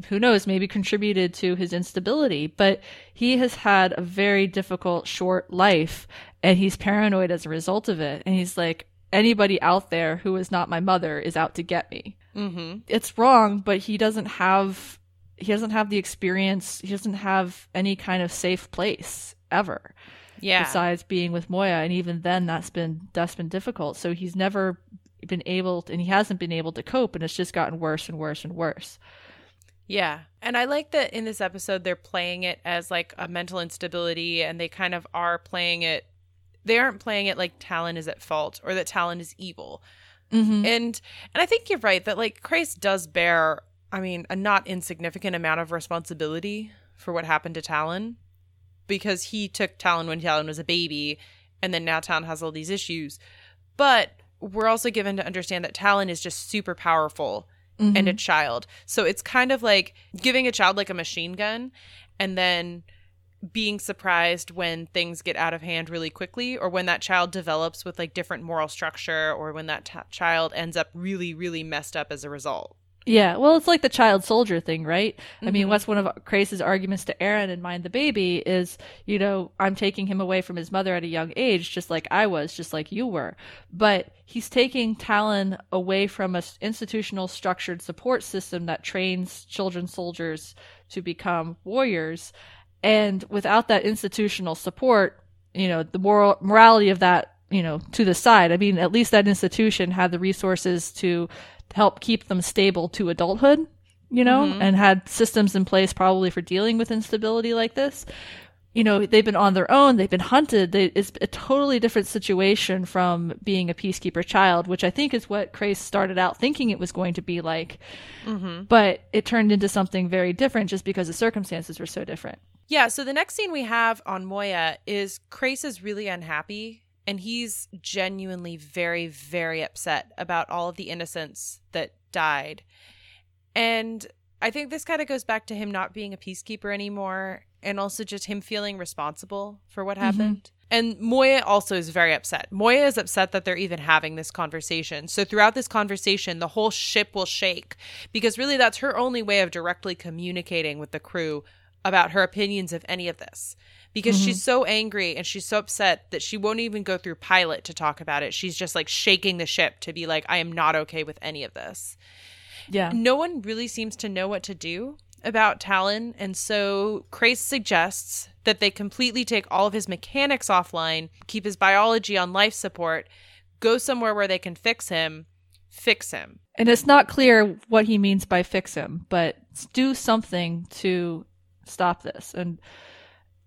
who knows, maybe contributed to his instability. But he has had a very difficult, short life, and he's paranoid as a result of it. And he's like, anybody out there who is not my mother is out to get me. Mm-hmm. It's wrong, but he doesn't have he doesn't have the experience. He doesn't have any kind of safe place ever Yeah. besides being with Moya, and even then, that's been that's been difficult. So he's never been able, to, and he hasn't been able to cope, and it's just gotten worse and worse and worse. Yeah. And I like that in this episode they're playing it as like a mental instability and they kind of are playing it they aren't playing it like Talyn is at fault or that Talyn is evil. Mm-hmm. And and I think you're right that like Crais does bear I mean a not insignificant amount of responsibility for what happened to Talyn because he took Talyn when Talyn was a baby and then now Talyn has all these issues. But we're also given to understand that Talyn is just super powerful and a mm-hmm. child. So it's kind of like giving a child like a machine gun and then being surprised when things get out of hand really quickly or when that child develops with like different moral structure or when that t- child ends up really really messed up as a result. Yeah, well, it's like the child soldier thing, right? I mean, mm-hmm. what's one of Crais' arguments to Aeryn and Mind the Baby is, you know, I'm taking him away from his mother at a young age, just like I was, just like you were. But he's taking Talyn away from a s- institutional structured support system that trains children soldiers to become warriors. And without that institutional support, you know, the moral morality of that, you know, to the side. I mean, at least that institution had the resources to help keep them stable to adulthood, you know, mm-hmm. and had systems in place probably for dealing with instability like this. You know, they've been on their own, they've been hunted. They, it's a totally different situation from being a peacekeeper child, which I think is what Crais started out thinking it was going to be like. Mm-hmm. But it turned into something very different just because the circumstances were so different. Yeah, so the next scene we have on Moya is Crais is really unhappy and he's genuinely very, very upset about all of the innocents that died. And I think this kind of goes back to him not being a peacekeeper anymore and also just him feeling responsible for what mm-hmm. happened. And Moya also is very upset. Moya is upset that they're even having this conversation. So throughout this conversation, the whole ship will shake because really that's her only way of directly communicating with the crew about her opinions of any of this because she's mm-hmm. so angry and she's so upset that she won't even go through pilot to talk about it. She's just like shaking the ship to be like, I am not okay with any of this. Yeah. No one really seems to know what to do about Talyn, and so Crais suggests that they completely take all of his mechanics offline, keep his biology on life support, go somewhere where they can fix him, fix him. And it's not clear what he means by fix him, but do something to stop this and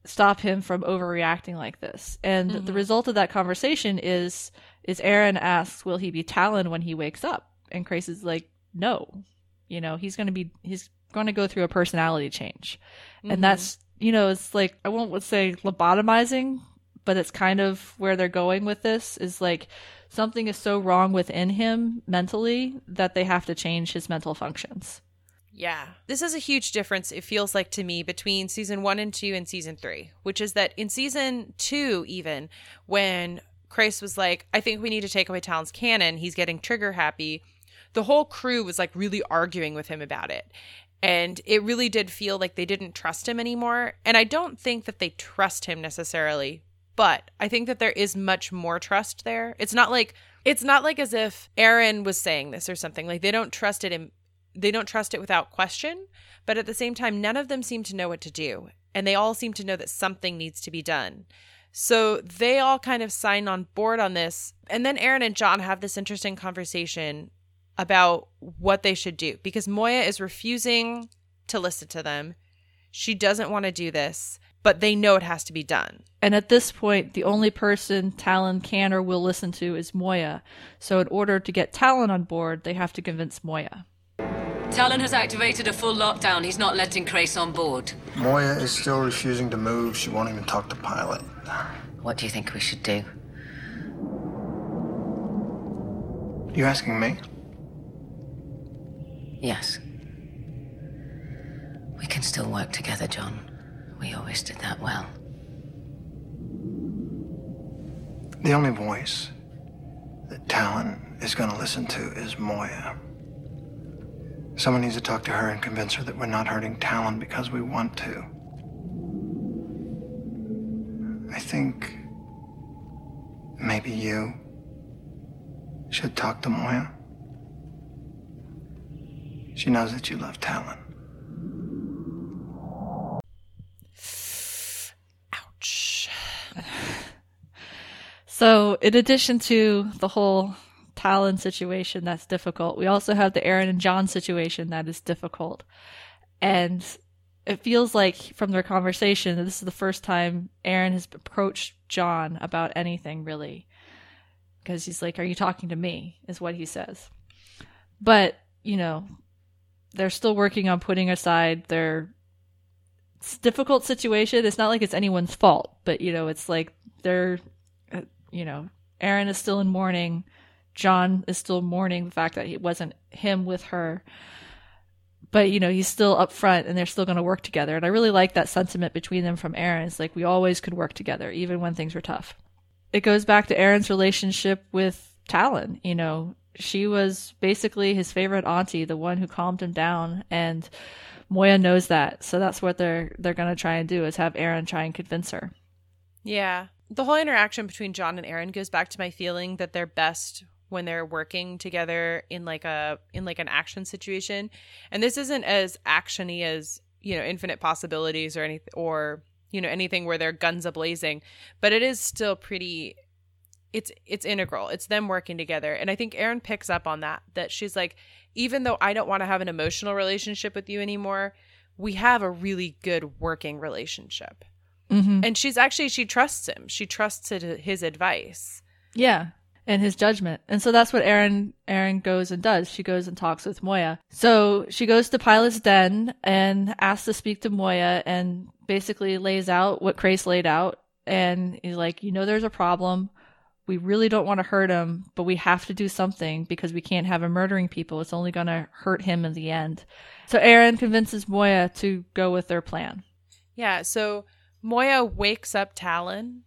stop him from overreacting like this. And the mm-hmm. result of that conversation is is Aeryn asks, "Will he be Talyn when he wakes up?" And Crais is like, "No. You know, he's going to be he's going to go through a personality change." And mm-hmm. that's, you know, it's like I won't say lobotomizing, but it's kind of where they're going with this is like something is so wrong within him mentally that they have to change his mental functions. Yeah. This is a huge difference, it feels like to me, between season one and two and season three, which is that in season two, even when Crais was like, I think we need to take away Talyn's cannon, he's getting trigger happy, the whole crew was like really arguing with him about it. And it really did feel like they didn't trust him anymore. And I don't think that they trust him necessarily, but I think that there is much more trust there. It's not like it's not like as if Aeryn was saying this or something. Like they don't trust it in they don't trust it without question, but at the same time none of them seem to know what to do and they all seem to know that something needs to be done. So they all kind of sign on board on this. And then Aeryn and John have this interesting conversation about what they should do because Moya is refusing to listen to them. She doesn't want to do this, but they know it has to be done. And at this point, the only person Talyn can or will listen to is Moya. So, in order to get Talyn on board, they have to convince Moya. Talyn has activated a full lockdown. He's not letting Crais on board. Moya is still refusing to move. She won't even talk to Pilot. What do you think we should do? You asking me? Yes. We can still work together, John. We always did that well. The only voice that Talyn is going to listen to is Moya. Someone needs to talk to her and convince her that we're not hurting Talyn because we want to. I think maybe you should talk to Moya. She knows that you love Talyn. Ouch. So, in addition to the whole Talyn situation that's difficult, we also have the Aeryn and John situation that is difficult. And it feels like from their conversation that this is the first time Aeryn has approached John about anything really. Because he's like, Are you talking to me? is what he says. But, you know, they're still working on putting aside their difficult situation. It's not like it's anyone's fault, but you know, it's like they're, uh, you know, Aeryn is still in mourning. John is still mourning the fact that it wasn't him with her. But you know, he's still up front and they're still going to work together. And I really like that sentiment between them from Aeryn. It's like we always could work together, even when things were tough. It goes back to Aeryn's relationship with Talyn. You know, she was basically his favorite auntie, the one who calmed him down. And Moya knows that, so that's what they're they're gonna try and do is have Aeryn try and convince her. Yeah. The whole interaction between John and Aeryn goes back to my feeling that they're best when they're working together in like a in like an action situation. And this isn't as actiony as, you know, infinite possibilities or anything or, you know, anything where they're guns a blazing, but it is still pretty it's it's integral. It's them working together. And I think Aeryn picks up on that that she's like even though I don't want to have an emotional relationship with you anymore, we have a really good working relationship. Mm-hmm. And she's actually she trusts him. She trusts his advice. Yeah, and his judgment. And so that's what Aeryn Aeryn goes and does. She goes and talks with Moya. So she goes to Pilot's den and asks to speak to Moya and basically lays out what Crais laid out. And he's like, you know, there's a problem. We really don't want to hurt him, but we have to do something because we can't have him murdering people. It's only going to hurt him in the end. So Aeryn convinces Moya to go with their plan. Yeah, so Moya wakes up Talyn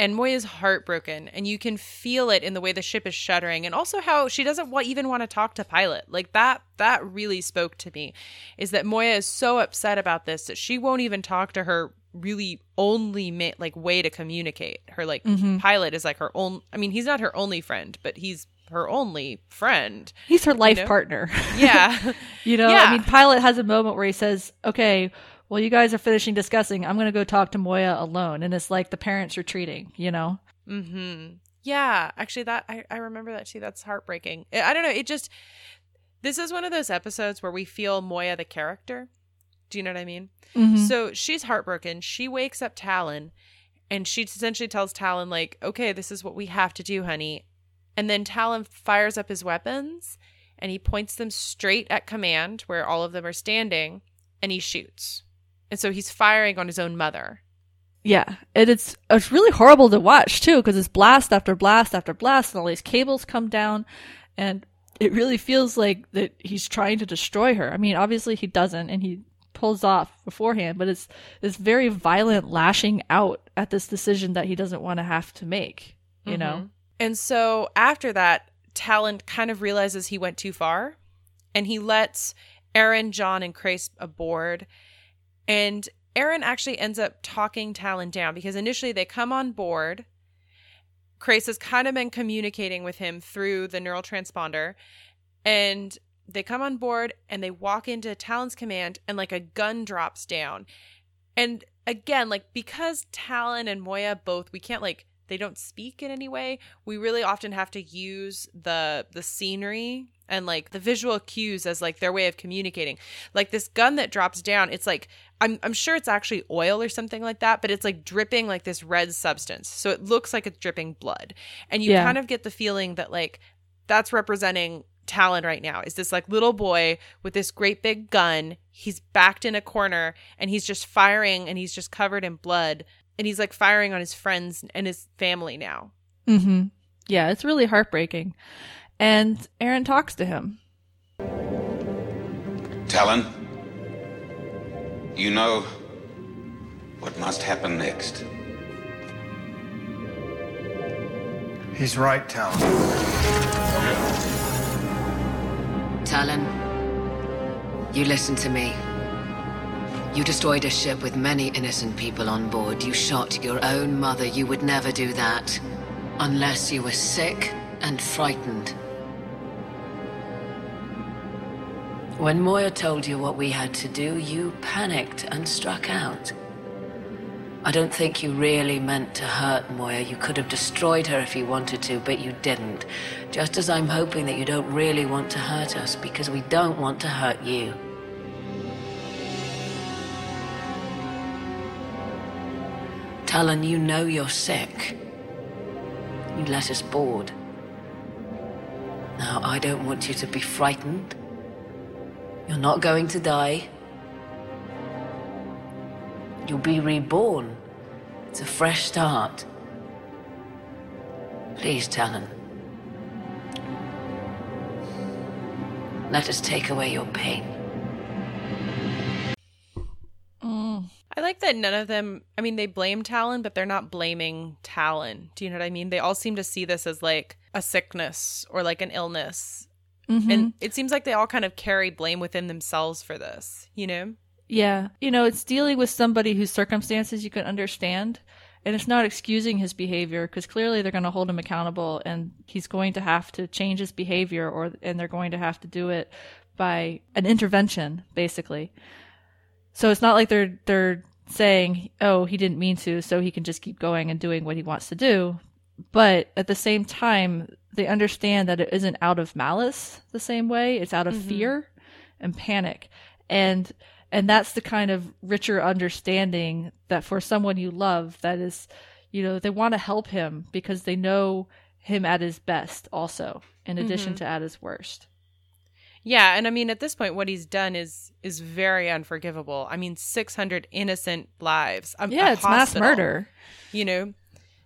and Moya's heartbroken and you can feel it in the way the ship is shuddering and also how she doesn't wa- even want to talk to pilot like that that really spoke to me is that Moya is so upset about this that she won't even talk to her really only ma- like way to communicate her like Mhm. pilot is like her own i mean he's not her only friend but he's her only friend He's her life know? partner. yeah You know, Yeah. I mean, Pilot has a moment where he says, okay, well, you guys are finishing discussing. I'm going to go talk to Moya alone. And it's like the parents retreating, you know? Mm-hmm. Yeah, actually, that I, I remember that too. That's heartbreaking. I, don't know. It just this is one of those episodes where we feel Moya the character. Do you know what I mean? Mhm. So she's heartbroken. She wakes up Talyn, and she essentially tells Talyn like, "Okay, this is what we have to do, honey." And then Talyn fires up his weapons, and he points them straight at command, where all of them are standing, and he shoots. And so he's firing on his own mother. Yeah. And it's, it's really horrible to watch too, because it's blast after blast after blast, and all these cables come down. And it really feels like that he's trying to destroy her. I mean, obviously he doesn't, and he pulls off beforehand, but it's this very violent lashing out at this decision that he doesn't want to have to make, you know? Mhm. And so after that, Talyn kind of realizes he went too far and he lets Aeryn, John, and Crais aboard. And Aeryn actually ends up talking Talyn down because initially they come on board. Crais has kind of been communicating with him through the neural transponder. And they come on board and they walk into Talyn's command and like a gun drops down. And again, like because Talyn and Moya both we can't like they don't speak in any way, we really often have to use the the scenery and like the visual cues as like their way of communicating. Like this gun that drops down, it's like I'm I'm sure it's actually oil or something like that, but it's like dripping like this red substance. So it looks like it's dripping blood. And you Yeah. kind of get the feeling that like that's representing Talyn right now. Is this like little boy with this great big gun? He's backed in a corner and he's just firing and he's just covered in blood and he's like firing on his friends and his family now. Mm-hmm. Yeah, it's really heartbreaking. And Aeryn talks to him. Talyn, you know what must happen next. He's right, Talyn. Talyn, you listen to me. You destroyed a ship with many innocent people on board. You shot your own mother. You would never do that. Unless you were sick and frightened. When Moya told you what we had to do, you panicked and struck out. I don't think you really meant to hurt Moya. You could have destroyed her if you wanted to, but you didn't. Just as I'm hoping that you don't really want to hurt us because we don't want to hurt you. Talyn, you know you're sick. You let us board. Now, I don't want you to be frightened. You're not going to die. You'll be reborn. It's a fresh start. Please, Talyn. Let us take away your pain. I like that none of them, I mean, they blame Talyn, but they're not blaming Talyn. Do you know what I mean? They all seem to see this as like a sickness or like an illness. Mhm. And it seems like they all kind of carry blame within themselves for this, you know? Yeah. You know, it's dealing with somebody whose circumstances you can understand. And it's not excusing his behavior because clearly they're going to hold him accountable and he's going to have to change his behavior or, and they're going to have to do it by an intervention, basically. So it's not like they're, they're saying, oh, he didn't mean to, so he can just keep going and doing what he wants to do. But at the same time, they understand that it isn't out of malice the same way. It's out of Mhm. fear and panic. And and that's the kind of richer understanding that for someone you love that is you know they want to help him because they know him at his best also in addition Mhm. to at his worst Yeah, and I mean at this point what he's done is is very unforgivable. I mean 600 innocent lives. A- a yeah it's mass murder You know.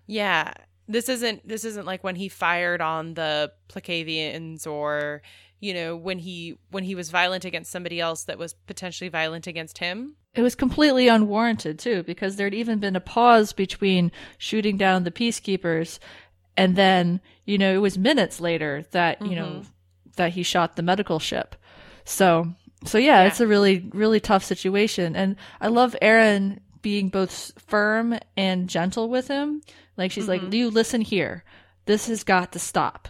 Yeah. This isn't this isn't like when he fired on the Placavians or you know when he when he was violent against somebody else that was potentially violent against him. it was completely unwarranted too because there'd even been a pause between shooting down the peacekeepers and then you know it was minutes later that you know mm-hmm. That he shot the medical ship so so yeah, it's a really really tough situation and i love Aeryn being both firm and gentle with him like she's like you listen here this has got to stop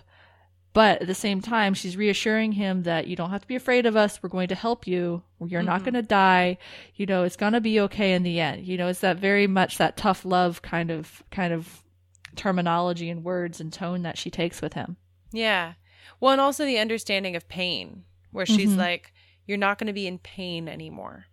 but at the same time, she's reassuring him that you don't have to be afraid of us. We're going to help you. You're not Mhm. going to die. You know, it's going to be okay in the end. You know, it's that very much that tough love kind of kind of terminology and words and tone that she takes with him. Yeah. Well, and also the understanding of pain where she's Mhm. like you're not going to be in pain anymore.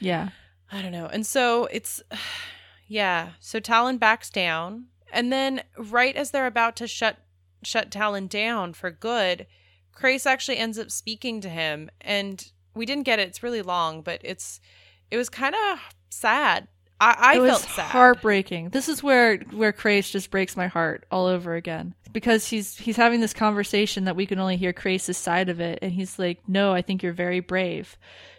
Yeah. I don't know. And so it's, yeah. So Talyn backs down, and then right as they're about to shut shut Talyn down for good, Crais actually ends up speaking to him, and we didn't get it. It's really long, but it's it was kind of sad. I, I it felt sad. heartbreaking. This is where where Crais just breaks my heart all over again because he's he's having this conversation that we can only hear Crais' side of it, and he's like, "No, I think you're very brave,"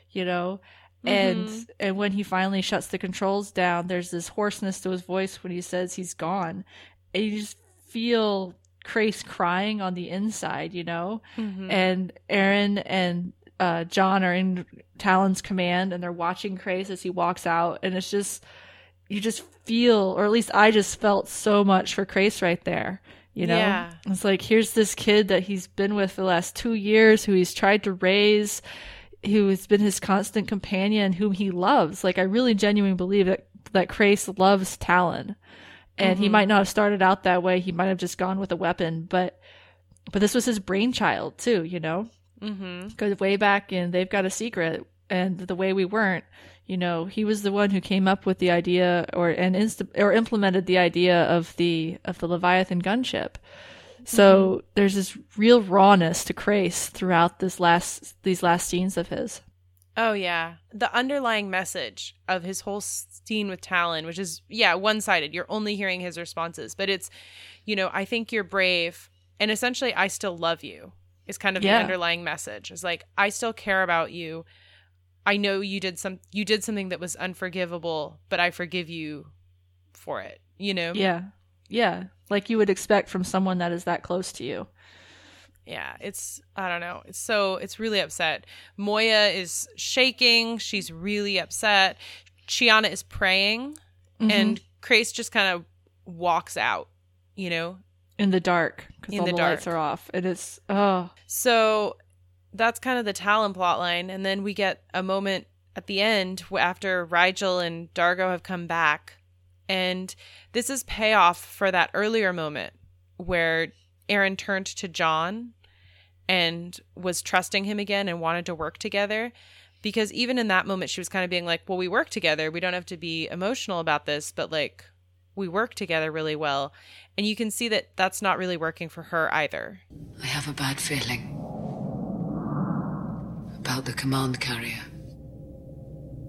you know. And Mhm. and when he finally shuts the controls down, there's this hoarseness to his voice when he says he's gone, and you just feel Crais crying on the inside, you know. Mhm. And Aeryn and uh, John are in Talyn's command and they're watching Crais as he walks out, and it's just you just feel, or at least I just felt so much for Crais right there. You know, Yeah. it's like here's this kid that he's been with for the last two years, who he's tried to raise, who has been his constant companion, whom he loves. Like I really genuinely believe that that Crais loves Talyn, and he Mhm. might not have started out that way. He might have just gone with a weapon, but but this was his brainchild too. You know, Mm-hmm. goes way back, and they've got a secret. And the way we weren't, you know, he was the one who came up with the idea, or and inst- or implemented the idea of the of the Leviathan gunship. So mm-hmm. there's this real rawness to Crais throughout this last these last scenes of his. Oh yeah, the underlying message of his whole scene with Talyn, which is yeah one sided. You're only hearing his responses, but it's, you know, I think you're brave, and essentially, I still love you. Is kind of Yeah. the underlying message. It's like I still care about you. I know you did some you did something that was unforgivable, but I forgive you for it. You know? Yeah, yeah, like you would expect from someone that is that close to you. Yeah, it's I don't know. It's so it's really upset. Moya is shaking. She's really upset. Chiana is praying, Mhm. and Crais just kind of walks out. You know. in the dark because all the the, lights are off. And it's oh So that's kind of the Talyn plot line, and then we get a moment at the end after Rygel and Dargo have come back, and this is payoff for that earlier moment where Aeryn turned to John and was trusting him again and wanted to work together. Because even in that moment, she was kind of being like, "Well, we work together. We don't have to be emotional about this, but like." We work together really well. And you can see that that's not really working for her either. I have a bad feeling about the command carrier.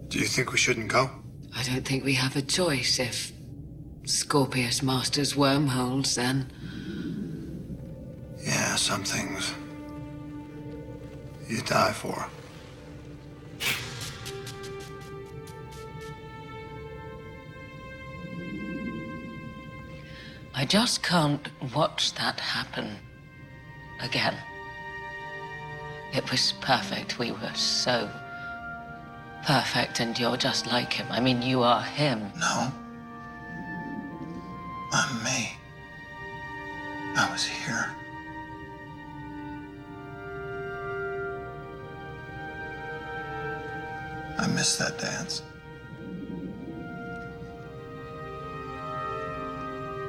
Do you think we shouldn't go? I don't think we have a choice if Scorpius masters wormholes, then. Yeah, some things you die for. I just can't watch that happen again. It was perfect. We were so perfect, and you're just like him. I mean, you are him. No. I'm me. I was here. I miss that dance.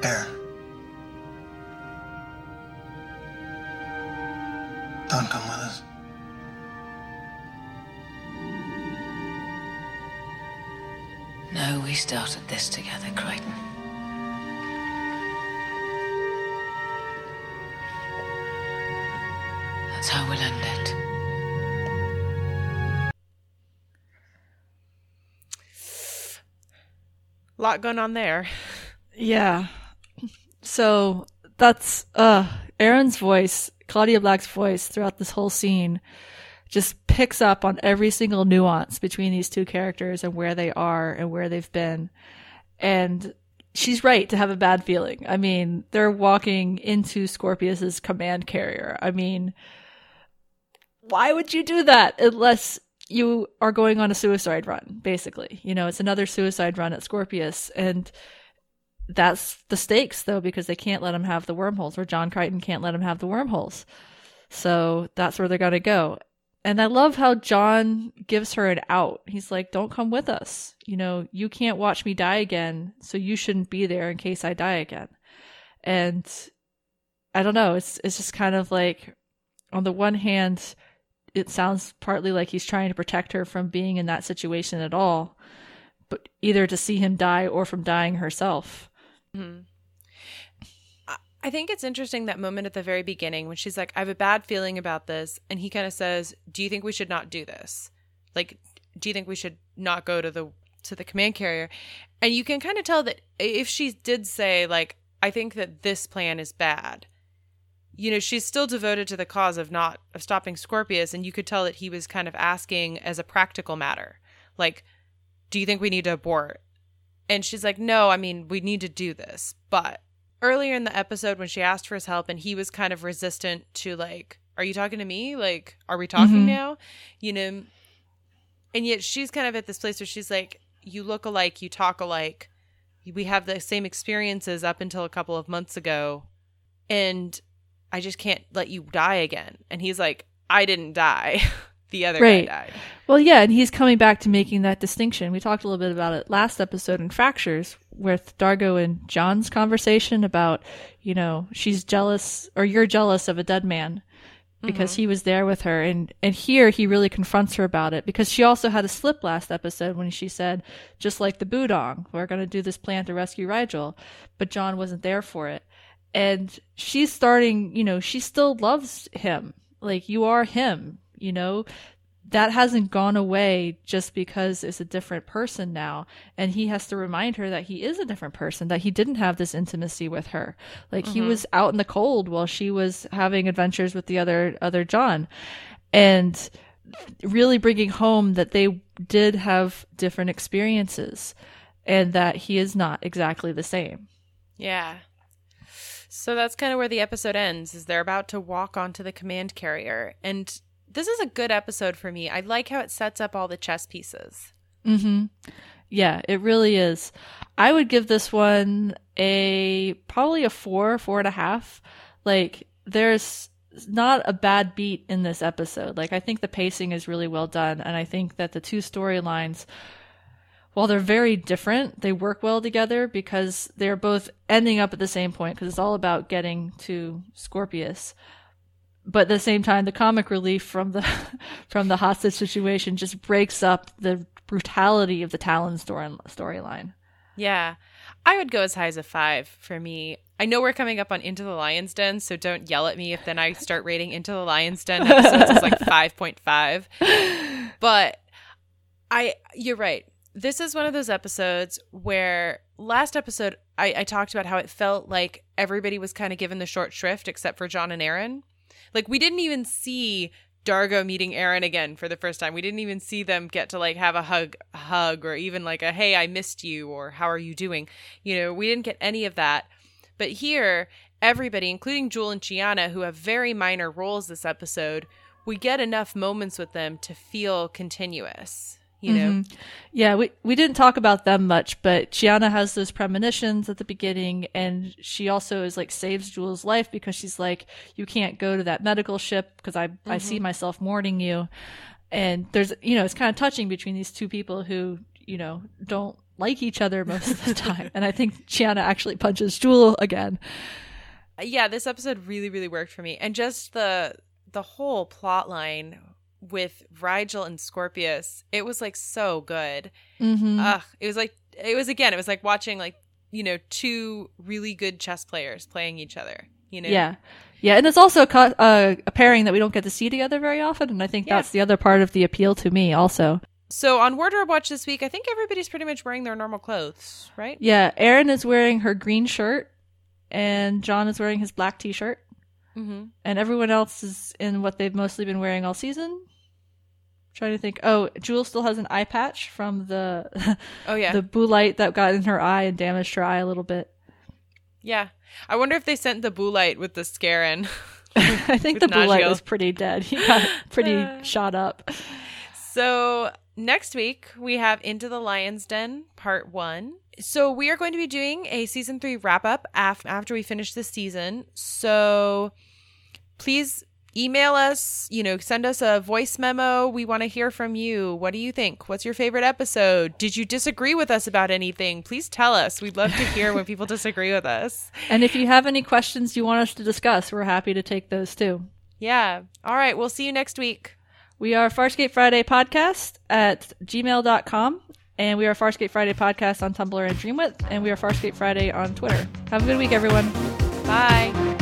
Aeryn. Started this together, Crichton. That's how we'll end it. lot going on there. Yeah. So that's uh Aeryn's voice, Claudia Black's voice throughout this whole scene just picks up on every single nuance between these two characters and where they are and where they've been. And she's right to have a bad feeling. I mean, they're walking into Scorpius's command carrier. I mean, why would you do that unless you are going on a suicide run, basically? You know, it's another suicide run at Scorpius. And that's the stakes, though, because they can't let him have the wormholes, or John Crichton can't let him have the wormholes. So that's where they're going to go. And I love how John gives her an out. He's like, don't come with us. You know, you can't watch me die again, so you shouldn't be there in case I die again. And I don't know, it's it's just kind of like on the one hand, it sounds partly like he's trying to protect her from being in that situation at all, but either to see him die or from dying herself. Mhm. I- think it's interesting that moment at the very beginning when she's like, I have a bad feeling about this. And he kind of says, Do you think we should not do this? Like, do you think we should not go to the to the command carrier? And you can kind of tell that if she did say, like, I think that this plan is bad, you know, she's still devoted to the cause of not of stopping Scorpius, and you could tell that he was kind of asking as a practical matter, like, do you think we need to abort? And she's like, no, I mean, we need to do this. But earlier in the episode, when she asked for his help and he was kind of resistant to, like, are you talking to me? Like, are we talking Mhm. now? You know, and yet she's kind of at this place where she's like, you look alike, you talk alike, we have the same experiences up until a couple of months ago, and I just can't let you die again. And he's like, I didn't die. the other Right. guy died. Well, yeah, and he's coming back to making that distinction. We talked a little bit about it last episode in Fractures with Dargo and John's conversation about, you know, she's jealous or you're jealous of a dead man because mm-hmm. he was there with her and and here he really confronts her about it because she also had a slip last episode when she said just like the Budong, we're going to do this plan to rescue Rygel, but John wasn't there for it. And she's starting, you know, she still loves him. Like you are him, you know that hasn't gone away just because it's a different person now. And he has to remind her that he is a different person, that he didn't have this intimacy with her. Like he Mhm. was out in the cold while she was having adventures with the other, other John. And really bringing home that they did have different experiences and that he is not exactly the same. Yeah. So that's kind of where the episode ends is they're about to walk onto the command carrier and this is a good episode for me. I like how it sets up all the chess pieces. Mm-hmm. Yeah, it really is. I would give this one a probably a four, four and a half. Like, there's not a bad beat in this episode. Like, I think the pacing is really well done, and I think that the two storylines, while they're very different, they work well together because they're both ending up at the same point because it's all about getting to Scorpius but at the same time the comic relief from the from the hostage situation just breaks up the brutality of the Talyn story storyline. Yeah. I would go as high as a 5 for me. I know we're coming up on Into the Lion's Den, so don't yell at me if then I start rating Into the Lion's Den episodes as like 5.5. But I you're right. This is one of those episodes where last episode I, I talked about how it felt like everybody was kind of given the short shrift except for John and Aeryn. Like we didn't even see Dargo meeting Aeryn again for the first time. We didn't even see them get to like have a hug hug or even like a hey, I missed you or how are you doing? You know, we didn't get any of that. But here, everybody, including Jool and Chiana, who have very minor roles this episode, we get enough moments with them to feel continuous. You know? Mhm. Yeah, we we didn't talk about them much, but Chiana has those premonitions at the beginning, and she also is like saves Jool's life because she's like, "You can't go to that medical ship because I I see myself mourning you," and there's you know it's kind of touching between these two people who you know don't like each other most of the time, and I think Chiana actually punches Jool again. yeah this episode really really worked for me and just the the whole plot line with Rygel and scorpius it was like so good Mhm. Ugh, it was like it was again it was like watching like you know two really good chess players playing each other you know Yeah. Yeah, and it's also a, co- uh, a pairing that we don't get to see together very often, and I think Yeah. that's the other part of the appeal to me also. so on wardrobe watch this week i think everybody's pretty much wearing their normal clothes right Yeah, Aeryn is wearing her green shirt, and John is wearing his black t-shirt, mm-hmm. and everyone else is in what they've mostly been wearing all season. trying to think. Oh, Jool still has an eye patch from the Oh, yeah. the blue light that got in her eye and damaged her eye a little bit. yeah i wonder if they sent the blue light with the Scarran. I think the blue light was pretty dead. He got pretty shot up. So next week we have Into the Lion's Den Part One. So we are going to be doing a season three wrap up af- after we finish this season. So please email us. You know, send us a voice memo. We want to hear from you. What do you think? What's your favorite episode? Did you disagree with us about anything? Please tell us. We'd love to hear when people disagree with us. And if you have any questions you want us to discuss, we're happy to take those too. Yeah. All right. We'll see you next week. We are Farscape Friday Podcast at gmail.com. And we are Farscape Friday Podcast on Tumblr and Dreamwidth. And we are Farscape Friday on Twitter. Have a good week, everyone. Bye.